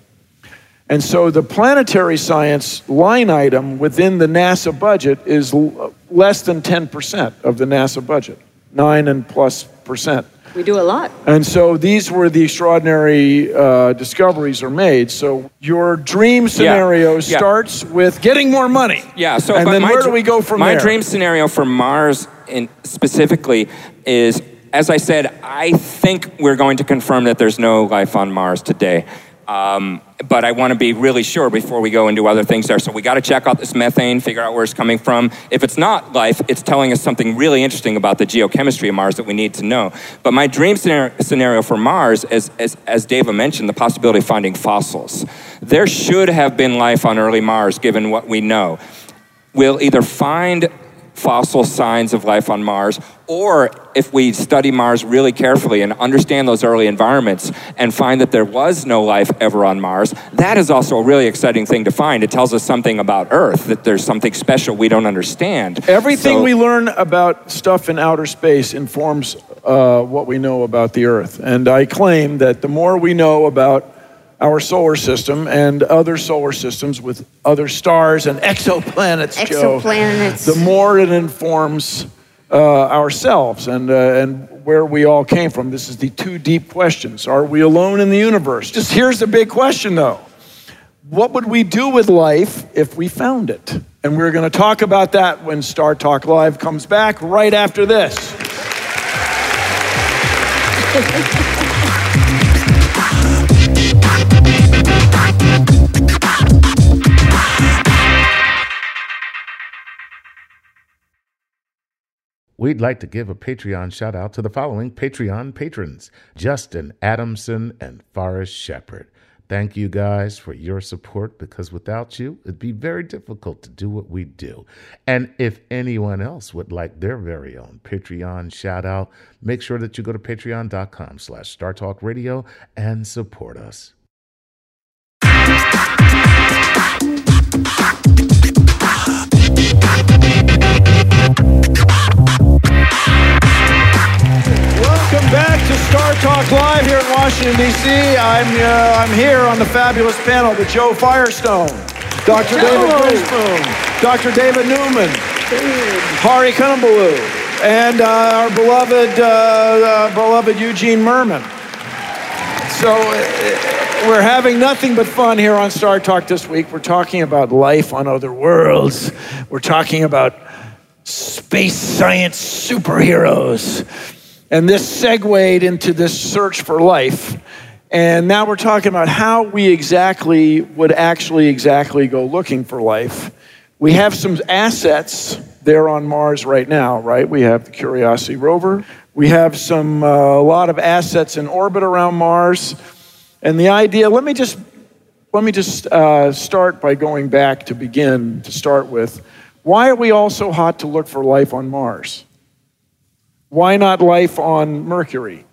And so the planetary science line item within the NASA budget is l- less than 10% of the NASA budget, nine and plus percent. We do a lot. And so these were the extraordinary uh, discoveries are made. So your dream scenario yeah. starts with getting more money. Yeah. So, and then my where dr- do we go from my there? My dream scenario for Mars, in specifically, is as I said, I think we're going to confirm that there's no life on Mars today. Um, but I want to be really sure before we go into other things there. So we got to check out this methane, figure out where it's coming from. If it's not life, it's telling us something really interesting about the geochemistry of Mars that we need to know. But my dream scenario, for Mars, is, as, as Dava mentioned, the possibility of finding fossils. There should have been life on early Mars, given what we know. We'll either find fossil signs of life on Mars, or if we study Mars really carefully and understand those early environments and find that there was no life ever on Mars, that is also a really exciting thing to find. It tells us something about Earth, that there's something special we don't understand. Everything So- we learn about stuff in outer space informs uh, what we know about the Earth. And I claim that the more we know about our solar system and other solar systems with other stars and exoplanets, Jo, Exoplanets. the more it informs uh, ourselves and, uh, and where we all came from. This is the two deep questions. Are we alone in the universe? Just here's the big question, though what would we do with life if we found it? And we're going to talk about that when StarTalk Live comes back right after this. [laughs] we'd like to give a Patreon shout out to the following Patreon patrons Justin Adamson and Forrest Shepard. Thank you guys for your support because without you, it'd be very difficult to do what we do. And if anyone else would like their very own Patreon shout out, make sure that you go to patreon.com slash startalkradio and support us. Welcome back to StarTalk Live here in Washington, D.C. I'm, uh, I'm here on the fabulous panel with Jo Firestone, Dr. David Grinspoon, Dr. Dava Newman, Hari Kondabolu, and uh, our beloved, uh, uh, beloved Eugene Mirman. So uh, we're having nothing but fun here on StarTalk this week. We're talking about life on other worlds. We're talking about space science superheroes. And this segued into this search for life. And now we're talking about how we exactly would actually exactly go looking for life. We have some assets there on Mars right now, right? We have the Curiosity rover. We have some uh, a lot of assets in orbit around Mars. And the idea, let me just let me just uh, start by going back to begin to start with. Why are we all so hot to look for life on Mars? Why not life on Mercury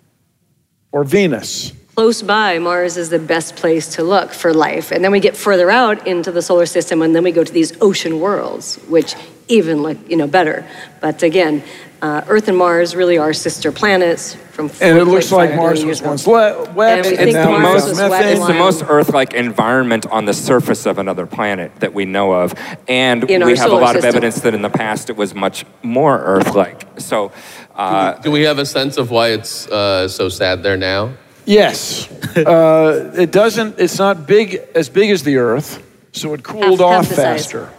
or Venus? Close by, Mars is the best place to look for life. And then we get further out into the solar system, and then we go to these ocean worlds, which even look, you know, better. But again, uh, Earth and Mars really are sister planets from. And it looks like Mars was once le- wet, And we and think now Mars was wet and It's the most Earth-like environment on the surface of another planet that we know of, and In we have a lot of evidence that in the past it was much more Earth-like. So, uh, Do we have a sense of why it's uh, so sad there now? Yes, [laughs] uh, it doesn't. It's not big as big as the Earth, so it cooled Half- half off faster.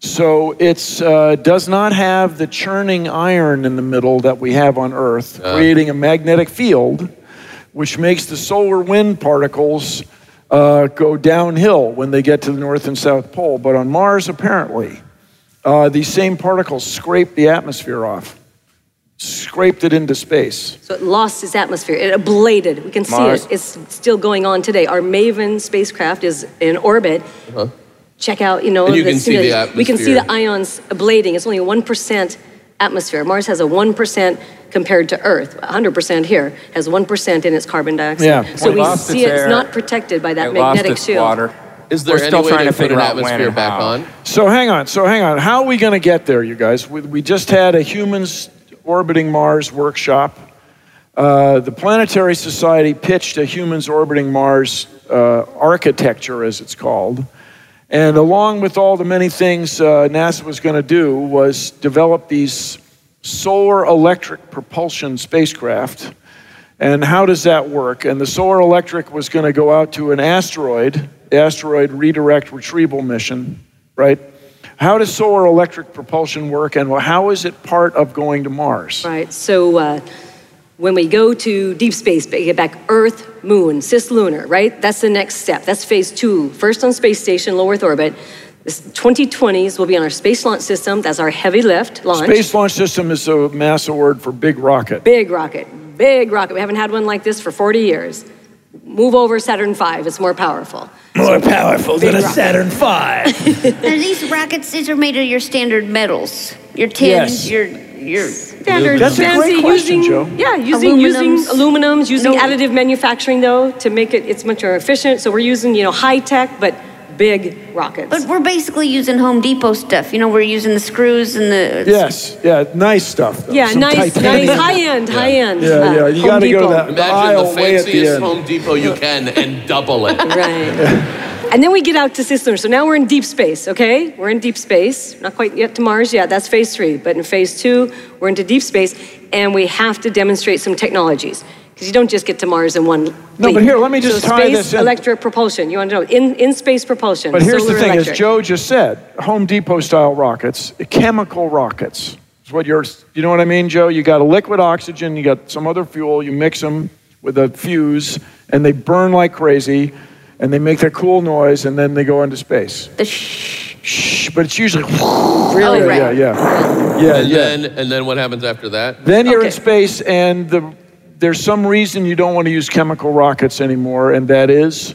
So it's uh, does not have the churning iron in the middle that we have on Earth, creating a magnetic field, which makes the solar wind particles uh, go downhill when they get to the North and South Pole. But on Mars, apparently, uh, these same particles scrape the atmosphere off, scraped it into space. So it lost its atmosphere. It ablated. We can see Mars. it. It's still going on today. Our Maven spacecraft is in orbit. Check out, you know, Uh-huh. And you can see the simulation. We can see the ions ablating. It's only 1% atmosphere. Mars has a 1% compared to Earth. 100% here has 1% in its carbon dioxide. Yeah. So we see its it. It's air. not protected by that it lost magnetic its shield. water. Is there We're any still way trying to, to put figure an out when atmosphere back how. on? So hang on, so hang on. How are we going to get there, you guys? We, we just had a humans orbiting Mars workshop. Uh, the Planetary Society pitched a humans orbiting Mars uh, architecture, as it's called. And along with all the many things uh, NASA was going to do, was develop these solar electric propulsion spacecraft. And how does that work? And the solar electric was going to go out to an asteroid, asteroid redirect retrieval mission, right? How does solar electric propulsion work, and how is it part of going to Mars? Right. So uh, when we go to deep space, get back Earth, Moon, cislunar, right? That's the next step. That's phase two. First on space station, low Earth orbit. This 2020s will be on our space launch system. That's our heavy lift launch. Space Launch System is a NASA word for big rocket. Big rocket. Big rocket. We haven't had one like this for 40 years. Move over Saturn V. It's more powerful. More powerful than a rocket. Saturn V. [laughs] Now, these rockets, these are made of your standard metals, your tins, Yes. your your. Standard. That's a great question, using, Jo. Yeah, using using Aluminums. aluminums, using No- additive manufacturing though to make it it's much more efficient. So we're using you know high tech but big rockets. But we're basically using Home Depot stuff. You know, we're using the screws and the. Yes, yeah, nice stuff. though. yeah, Some nice, nice, high end, high end. uh, Yeah, yeah, you Home gotta go to Depot. that- Imagine aisle the way at the fanciest end. Home Depot you [laughs] can and double it. Right. And then we get out to cislunar. So now we're in deep space, okay? We're in deep space. Not quite yet to Mars yet. That's phase three. But in phase two, we're into deep space, and we have to demonstrate some technologies. Because you don't just get to Mars in one. No, leap. but here, let me just so tie space this in. electric propulsion. You want to know in, in space propulsion. But here's the thing: electric. as Jo just said, Home Depot style rockets, chemical rockets. Is what you're. You know what I mean, Jo? You got a liquid oxygen, you got some other fuel, you mix them with a fuse, and they burn like crazy, and they make that cool noise, and then they go into space. the shh, shh, but it's usually oh, Really? yeah, yeah, yeah, yeah, And yeah. then and then what happens after that? Then you're in space, and the, there's some reason you don't want to use chemical rockets anymore, and that is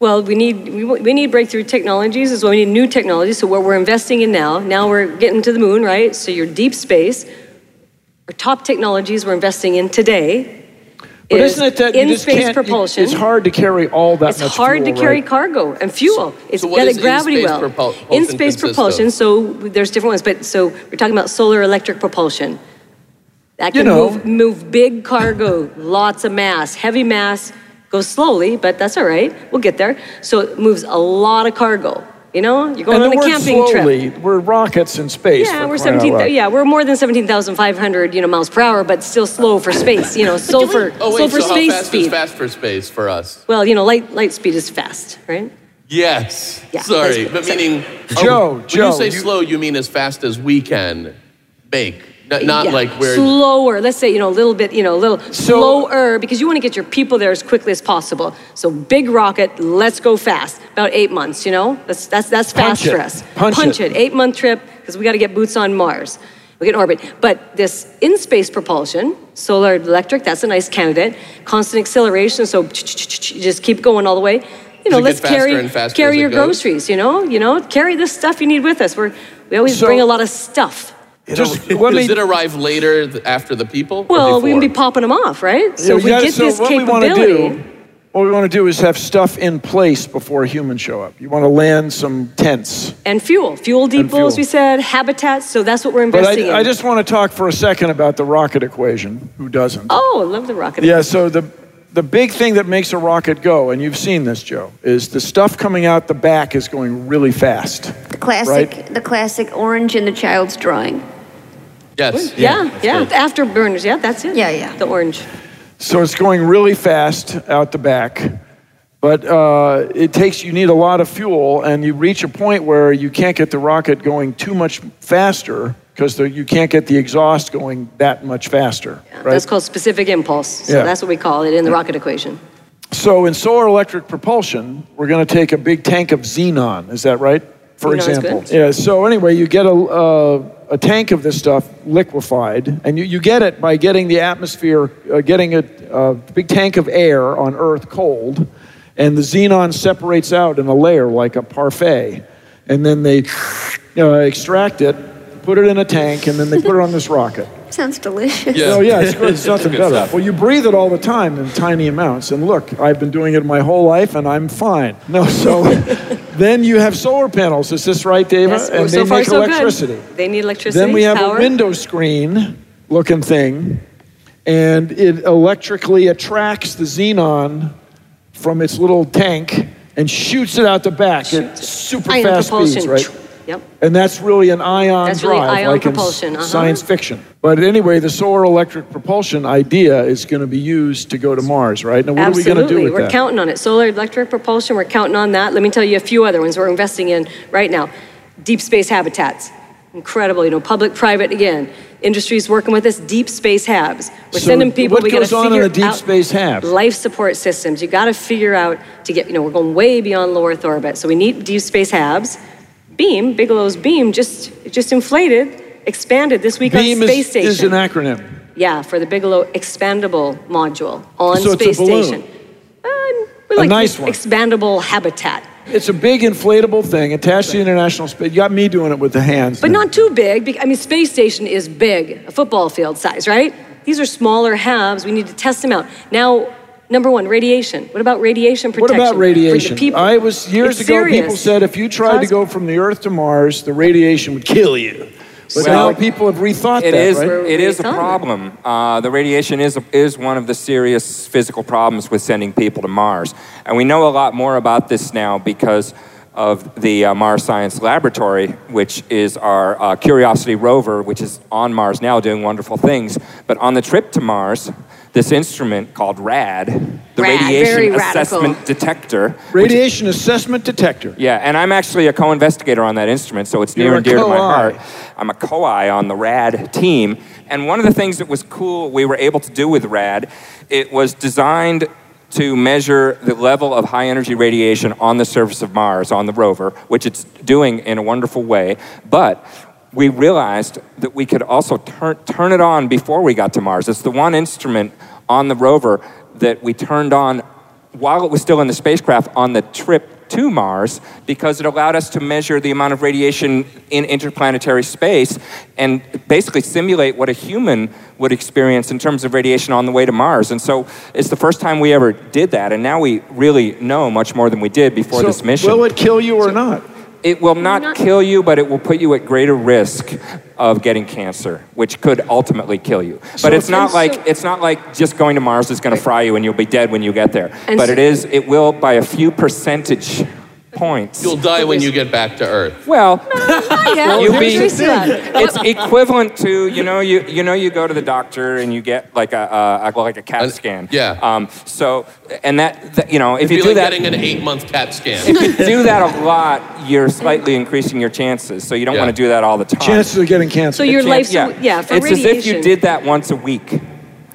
Well, we need we, we need breakthrough technologies as well. We need new technologies. So what we're investing in now, now we're getting to the moon, right? So your deep space, our top technologies we're investing in today. But is isn't it that you in just space can't, propulsion? It's hard to carry all that It's much hard fuel, to carry right? cargo and fuel. it's so what got does a gravity in-space well. propul- In space consist of? propulsion, so there's different ones, but so we're talking about solar electric propulsion. That You can know. move, move big cargo, lots of mass, heavy mass, goes slowly, but that's all right. We'll get there. So it moves a lot of cargo. You know, you're going And on the a word camping slowly, trip. we're rockets in space. Yeah, we're crying 17. Yeah, we're more than 17,500 you know miles per hour, but still slow for space. You know, [laughs] slow for Oh slow wait, for so how space fast speed. is fast for space for us? Well, you know, light light speed is fast, right? Yes. Yeah, Sorry, but meaning Jo, oh, when Jo, you say you- slow, you mean as fast as we can make, N- not Yeah, like we're slower. Let's say you know a little bit, you know, a little So- slower because you want to get your people there as quickly as possible. So big rocket, let's go fast. About eight months, you know, that's that's that's fast it. for us. Punch it. it. Eight month trip because we got to get boots on Mars. We get in orbit. But this in space propulsion, solar electric, that's a nice candidate. Constant acceleration, so just keep going all the way. You know, let's carry carry your goes? groceries. You know, you know, carry this stuff you need with us. We're we always So- bring a lot of stuff. Just let me. Does it arrive later after the people? Well, we can be popping them off, right? So we we gotta- get so this what we wanna capability. do, what we want to do is have stuff in place before humans show up. You want to land some tents. and fuel, fuel depots, fuel. we said, habitats. So that's what we're But investing in. I, I just want to talk for a second about the rocket equation. Who doesn't? oh, I love the rocket. Yeah, so the the big thing that makes a rocket go, and you've seen this, Jo, is the stuff coming out the back is going really fast. The classic, Right. the classic orange in the child's drawing. Yes. Yeah, yeah, good. afterburners. Yeah, that's it. Yeah, yeah. The orange. So it's going really fast out the back, but uh, it takes you need a lot of fuel, and you reach a point where you can't get the rocket going too much faster because you can't get the exhaust going that much faster. right? That's called specific impulse. So Yeah. that's what we call it in the rocket equation. So in solar electric propulsion, we're going to take a big tank of xenon. Is that right? For Xenon's example. good. Yeah. So anyway, you get a, uh, a tank of this stuff liquefied, and you, you get it by getting the atmosphere, uh, getting a, a big tank of air on Earth cold, and the xenon separates out in a layer like a parfait, and then they uh, extract it, put it in a tank, and then they put it on this [laughs] rocket. Sounds delicious. Yeah. Oh yeah, it's good. It's nothing Good better. stuff. Well, you breathe it all the time in tiny amounts, and look, I've been doing it my whole life, and I'm fine. No, so [laughs] then you have solar panels. Is this right, David? Yes, and oh, so they far make so electricity. good. They need electricity. Then we have power. a window screen looking thing, and it electrically attracts the xenon from its little tank and shoots it out the back at super fast propulsion. speeds, right? Yep. And that's really an ion That's really ion like propulsion, s- uh-huh. science fiction. But anyway, the solar electric propulsion idea is going to be used to go to Mars, right? Now, what Absolutely. are we going to do with we're that? counting on it. Solar electric propulsion, we're counting on that. Let me tell you a few other ones we're investing in right now. Deep space habitats. Incredible, you know, public, private, again. Industry's working with us, deep space habs. We're So sending people, what we goes on in a deep space hab? Life support systems. You gotta figure out to get, you know, we're going way beyond low Earth orbit. So we need deep space habs. Beam, Bigelow's Beam, just just inflated, expanded this week Beam on Space is, Station. is an acronym. Yeah, for the Bigelow Expandable Module on So it's a Space balloon. Station. Uh, we A like nice one. Expandable habitat, It's a big inflatable thing attached to the International Space. You got me doing it with the hands. but now. not too big. I mean, Space Station is big, a football field size, right? These are smaller halves. We need to test them out. Now, number one, radiation. What about radiation protection? What protection? about for the radiation? people? I was years It's ago. serious. People said if you tried to go from the Earth to Mars, the radiation would kill you. But Well, now people have rethought It that, is. right? It is a problem. Uh, the radiation is is one of the serious physical problems with sending people to Mars, and we know a lot more about this now because of the uh, Mars Science Laboratory, which is our uh, Curiosity rover, which is on Mars now doing wonderful things. But on the trip to Mars, this instrument called RAD, the Rad, very Radiation radical. Assessment Detector, Radiation assessment detector. yeah, and I'm actually a co-investigator on that instrument, so it's near You're a and dear to my heart. I'm a co-I on the RAD team, and one of the things that was cool we were able to do with RAD, it was designed to measure the level of high energy radiation on the surface of Mars on the rover, which it's doing in a wonderful way. But we realized that we could also turn, turn it on before we got to Mars. It's the one instrument on the rover that we turned on while it was still in the spacecraft on the trip to Mars because it allowed us to measure the amount of radiation in interplanetary space and basically simulate what a human would experience in terms of radiation on the way to Mars. And so it's the first time we ever did that, and now we really know much more than we did before So this mission. Will it kill you or not? It will not, kill you, but it will put you at greater risk of getting cancer, which could ultimately kill you. But it's not like so- it's not like just going to Mars is going to fry you and you'll be dead when you get there. And but so- it is it will by a few percentage points. You'll die when you get back to Earth. well, [laughs] yeah, you'll be, do you see that? it's equivalent to you know you you know you go to the doctor and you get like a, a, a like a CAT An- scan. yeah. Um. So and that, that you know if It'd you be do like that getting an eight-month CAT scan. if you [laughs] do that a lot, you're slightly increasing your chances. So you don't Yeah. want to do that all the time. Chances of getting cancer. So your Chance- life, yeah, for it's radiation. as if you did that once a week.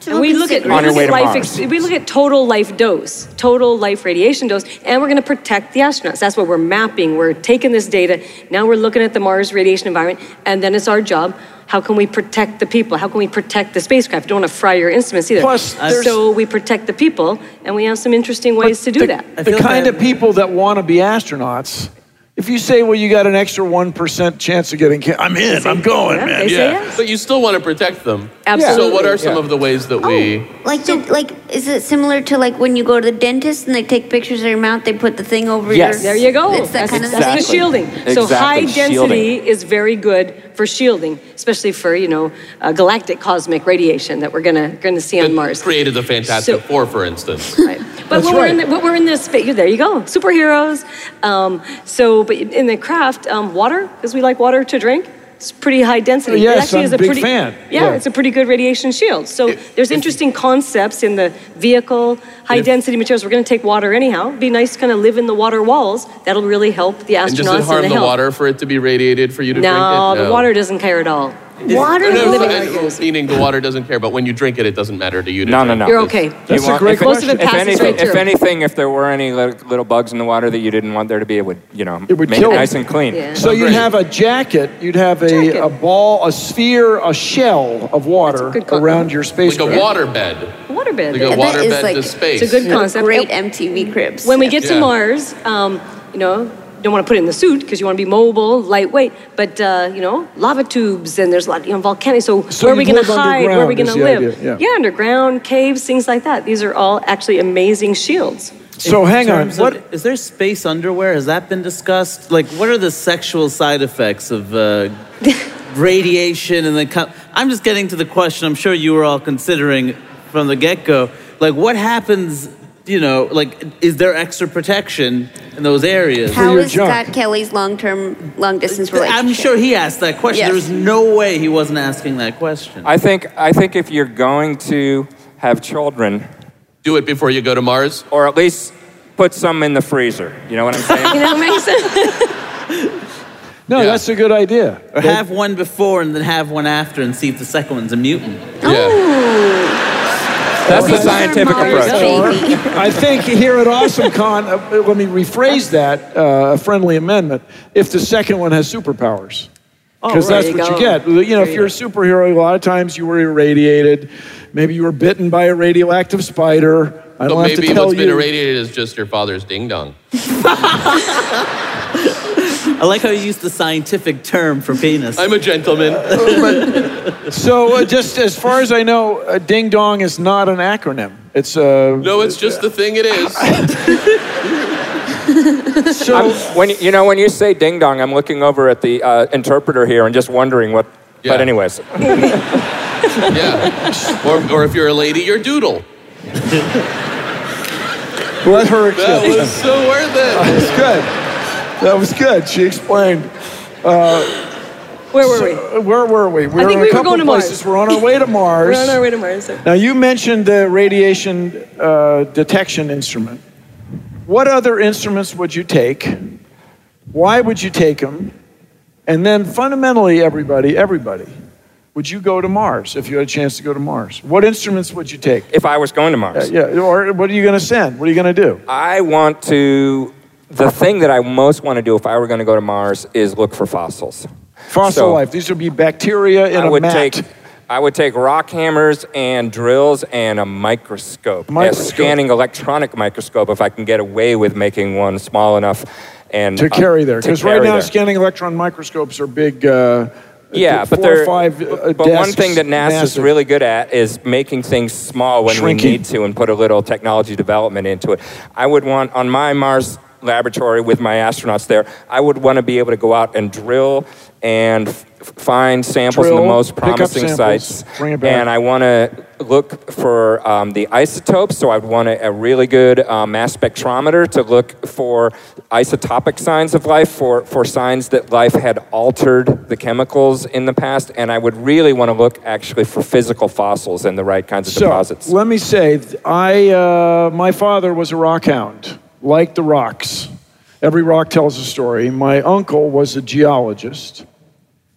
And we look at, we On your look way at to life, Mars. ex- we look at total life dose, total life radiation dose, and we're going to protect the astronauts. That's what we're mapping. We're taking this data. Now we're looking at the Mars radiation environment, and then it's our job. How can we protect the people? How can we protect the spacecraft? You don't want to fry your instruments either. Plus, uh, so we protect the people, and we have some interesting ways to do the, that. The kind like of people that want to be astronauts, if you say, well, you got an extra 1% chance of getting cancer, I'm in, I'm going, Yeah, man. they say Yeah. yes. But you still want to protect them. Absolutely. So what are some Yeah. of the ways that we... Oh, like, the, like, is it similar to like when you go to the dentist and they take pictures of your mouth, they put the thing over Yes. your. There you go. It's that that's kind of that's thing. the shielding. So Exactly, high density shielding. is very good for shielding, especially for you know uh, galactic cosmic radiation that we're gonna gonna see on that Mars. created the Fantastic So- Four, for instance. [laughs] Right. But That's when we're in right. the, when we're in this space, there you go, superheroes. Um, so, but in the craft, um, water, because we like water to drink. It's pretty high density. Yes, it actually I'm is a a big pretty, fan. Yeah, Yeah. it's a pretty good radiation shield. So there's interesting concepts in the vehicle, high density materials. We're going to take water anyhow. It'd be nice to kind of live in the water walls. That'll really help the astronauts And does it harm the the water for it to be radiated for you to No, drink it? the water doesn't care at all. Water. No, living I- meaning the water doesn't care, but when you drink it, it doesn't matter to you. To No, no, drink no. it. You're okay. That's You a great if, Most of it if passes anything, if anything, if there were any little bugs in the water that you didn't want there to be, it would, you know, It would make kill it them. nice and clean. Yeah. So you'd have a jacket, you'd have a, Jacket. a ball, a sphere, a shell of water around your space. Like a water bed. Waterbed. Like a water is bed like- to space. It's a good concept. Great MTV Cribs. When we get to Mars, um, you know, you don't want to put it in the suit because you want to be mobile, lightweight. But uh, you know, lava tubes and there's a lot, you know, volcanic. So, So where are we going to hide? Where are we going to live? idea, yeah. underground caves, things like that. These are all actually amazing shields. So In hang on, terms of- what? is there space underwear? Has that been discussed? Like, what are the sexual side effects of uh, [laughs] radiation? And then, co- I'm just getting to the question. I'm sure you were all considering from the get go. Like, what happens? You know, like, is there extra protection in those areas? How your is junk. Scott Kelly's long-term, long-distance relationship? I'm sure he asked that question. Yes. There's no way he wasn't asking that question. I think, I think if you're going to have children, Do it before you go to Mars. or at least put some in the freezer. You know what I'm saying? [laughs] You know, makes [laughs] sense. No, Yeah. that's a good idea. Or have one before and then have one after and see if the second one's a mutant. Yeah. That's the scientific approach. I think here at Awesome Con, uh, let me rephrase that, uh, a friendly amendment, if the second one has superpowers. Because right. that's There what you you get. You know, There if you you're a superhero, a lot of times you were irradiated. Maybe you were bitten by a radioactive spider. I don't have maybe to tell what's been you. irradiated is just your father's ding dong. [laughs] I like how you used the scientific term for penis. I'm a gentleman. [laughs] So, uh, just as far as I know, uh, ding dong is not an acronym. It's uh, No, it's just the thing it is. [laughs] so. When you- you know when you say ding dong, I'm looking over at the uh, interpreter here and just wondering what. Yeah. But anyways, [laughs] Yeah. Or, or if you're a lady, you're doodle. Let her That explain. was so worth it. That was good. That was good. She explained. Where were we? Uh, Where were we? We I were think in we a were couple going to Mars. places. We're on our way to [laughs] Mars. We're on our way to Mars. so- Now, you mentioned the radiation uh, detection instrument. What other instruments would you take? Why would you take them? And then, fundamentally, everybody, everybody, would you go to Mars if you had a chance to go to Mars? What instruments would you take? If I was going to Mars, Yeah, or what are you going to send? What are you going to do? I want to. The thing that I most want to do if I were going to go to Mars is look for fossils. Fossil So- life. These would be bacteria in I a would mat. take I would take rock hammers and drills and a microscope, Microscope. a scanning electronic microscope, if I can get away with making one small enough and to uh, carry there. Because right now, there. scanning electron microscopes are big. Uh, Yeah, but they're five. Uh, but one thing that NASA's massive. really good at is making things small when Shrinking. we need to and put a little technology development into it. I would want on my Mars laboratory with my astronauts there, I would want to be able to go out and drill and f- find samples in the most promising samples, sites. bring it back. And I want to look for um, the isotopes, so I'd want a, a really good uh, mass spectrometer to look for isotopic signs of life, for, for signs that life had altered the chemicals in the past. And I would really want to look actually for physical fossils and the right kinds of So deposits. let me say, I uh, my father was a rock hound, like the rocks. Every rock tells a story. My uncle was a geologist,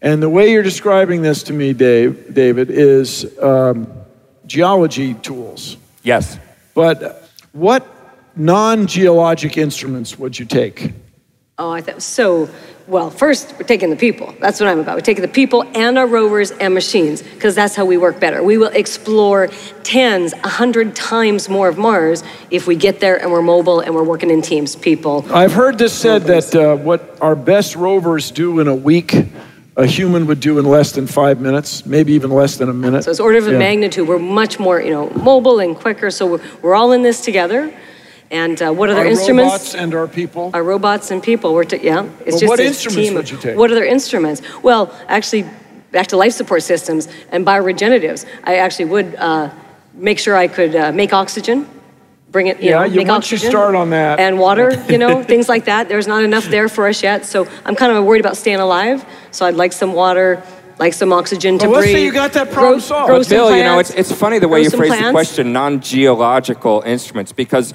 and the way you're describing this to me, Dave, David, is um, geology tools. yes. But what non-geologic instruments would you take? Oh, I thought so. Well, first, we're taking the people. That's what I'm about. We're taking the people and our rovers and machines, because that's how we work better. We will explore tens, a hundred times more of Mars if we get there and we're mobile and we're working in teams, people. I've heard this said that uh, what our best rovers do in a week, a human would do in less than five minutes, maybe even less than a minute. So it's order of Yeah. magnitude. We're much more, you know, mobile and quicker. So we're, we're all in this together. And uh, what other Our instruments? robots and our people. Our robots and people. We're t- yeah. It's Well, just what a instruments team would of- you take? What other instruments? Well, actually, back to life support systems and bioregeneratives. I actually would uh, make sure I could uh, make oxygen. Bring it, you Yeah, know, you- make once you start on that- and water, you know, [laughs] things like that. There's not enough there for us yet, so I'm kind of worried about staying alive. So I'd like some water, like some oxygen to Well, let's breathe. say you got that problem grow, solved. Grow But some Bill, you know, it's, it's funny the way you some phrase the question non geological instruments because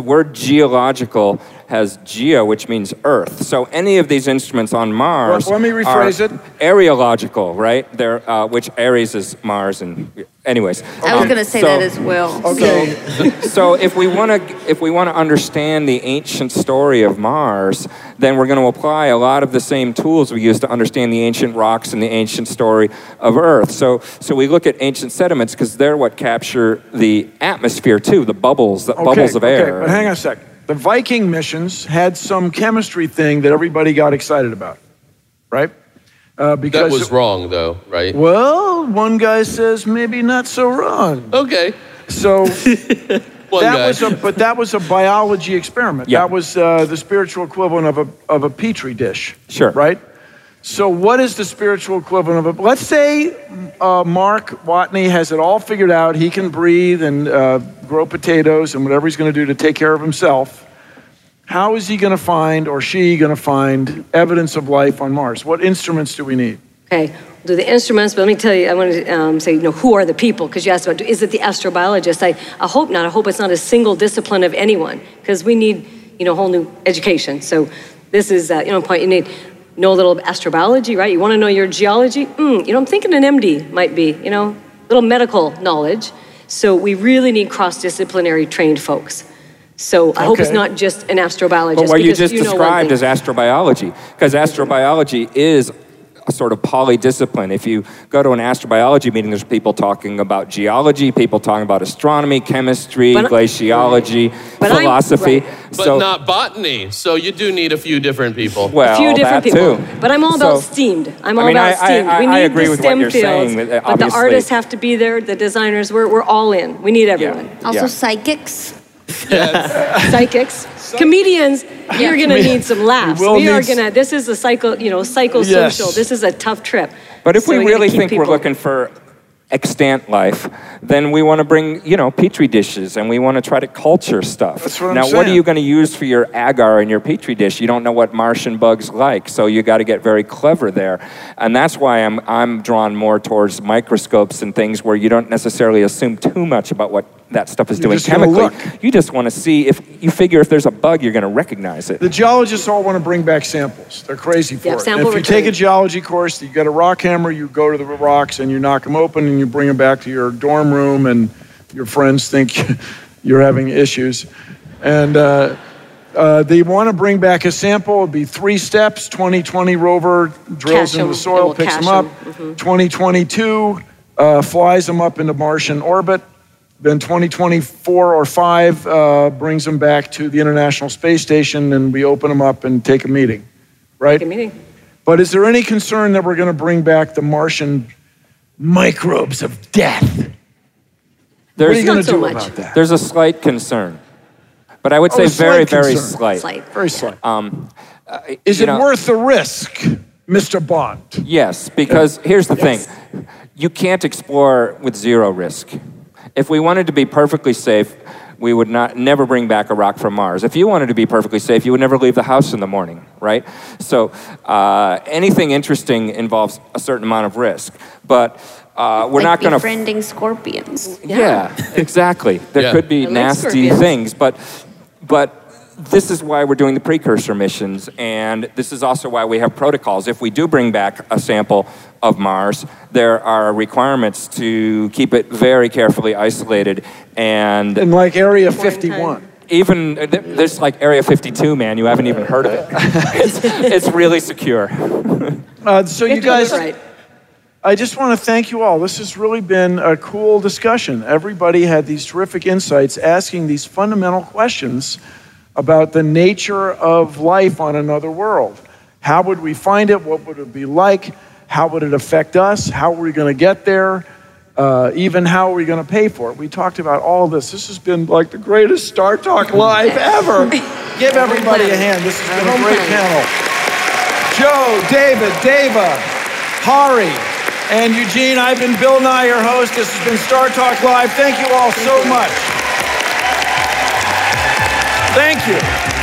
the word geological has geo, which means earth. So any of these instruments on Mars. Let- let me rephrase are it. Areological, right? They're, uh, which Ares is Mars, and anyways. I was going to say so- that as well. Okay. [laughs] so if we want to if we want to understand the ancient story of Mars, then we're going to apply a lot of the same tools we use to understand the ancient rocks and the ancient story of Earth. So so we look at ancient sediments because they're what capture the atmosphere too, the bubbles, the bubbles of air. Okay, but hang on a sec. The Viking missions had some chemistry thing that everybody got excited about, right? Uh, That because was wrong, though, right? well, one guy says maybe not so wrong. Okay. So [laughs] that guy. was a, but that was a biology experiment. Yeah. That was uh, the spiritual equivalent of a of a petri dish. Sure. Right. So what is the spiritual equivalent of it? Let's say uh, Mark Watney has it all figured out. He can breathe and uh, grow potatoes and whatever he's going to do to take care of himself. How is he going to find or she going to find evidence of life on Mars? What instruments do we need? Okay, do the instruments, but let me tell you, I want to um, say, you know, who are the people? Because you asked about, is it the astrobiologist? I, I hope not. I hope it's not a single discipline of anyone, because we need, you know, whole new education. So this is, uh, you know, point. You need know a little astrobiology, right? You want to know your geology? Mm, you know, I'm thinking an MD might be, you know, little medical knowledge. So we really need cross-disciplinary trained folks. So I hope it's not just an astrobiologist. But what you just one described is astrobiology, because astrobiology is a sort of polydiscipline. If you go to an astrobiology meeting, there's people talking about geology, people talking about astronomy, chemistry, But- glaciology, But I'm- philosophy. right. But so, not botany. So you do need a few different people. well, a few different that people. too. But I'm all about So- steamed. I'm I all mean, about I- I- steamed. we I need agree the with what STEM you're fields, saying, that, but the artists have to be there. The designers, we're, we're all in. We need everyone. Also, Yeah. psychics. Psychics, [laughs] comedians. You're gonna need some laughs. We We are gonna. This is a psycho. You know, psychosocial. Yes. This is a tough trip. But if So we really keep think we're looking for extant life, then we want to bring, you know, petri dishes and we want to try to culture stuff. That's what I'm now, what are you going to use for your agar in your petri dish? You don't know what Martian bugs like, so you got to get very clever there. And that's why I'm I'm drawn more towards microscopes and things where you don't necessarily assume too much about what that stuff is You're doing chemically. You just want to see if you figure if there's a bug, you're going to recognize it. The geologists all want to bring back samples. They're crazy for Yeah, it. sample if you take a geology course, you get a rock hammer, you go to the rocks and you knock them open and you bring them back to your dorm room, and your friends think [laughs] you're having issues. And uh, uh, they want to bring back a sample. It'd be three steps. 2020 rover drills Cache into 'em, the soil, picks cache them up. 'em. Mhm. 2022 uh, flies them up into Martian orbit. Then 2024 or 5 uh, brings them back to the International Space Station and we open them up and take a meeting, right? Take a meeting. But is there any concern that we're going to bring back the Martian microbes of death? What are There's, you going to Not so do much. about that? there's a slight concern, but I would Oh, say a very, slight very slight. Slight. Very slight. Um, is it know- worth the risk, Mr. Bond? Yes, because here's the thing you can't explore with zero risk. If we wanted to be perfectly safe, we would not never bring back a rock from Mars. If you wanted to be perfectly safe, you would never leave the house in the morning, right? So uh, anything interesting involves a certain amount of risk, but uh, we're like not going to. Be befriending scorpions. Yeah, exactly. There Yeah. could be I like nasty scorpions. things, but but this is why we're doing the precursor missions, and this is also why we have protocols. If we do bring back a sample of Mars, there are requirements to keep it very carefully isolated, and In like Area 51. even there's like Area 52, man. You haven't even heard of it. [laughs] it's, it's really secure. [laughs] Uh, so you have to do guys, right. I just want to thank you all. This has really been a cool discussion. Everybody had these terrific insights asking these fundamental questions about the nature of life on another world. How would we find it? What would it be like? How would it affect us? How are we going to get there? Uh, even how are we going to pay for it? We talked about all this. This has been like the greatest StarTalk Live ever. Give everybody a hand. This has been a great panel. Jo, David, Dava, Hari, and Eugene. I've been Bill Nye, your host. This has been StarTalk Live. Thank you all so much. Thank you.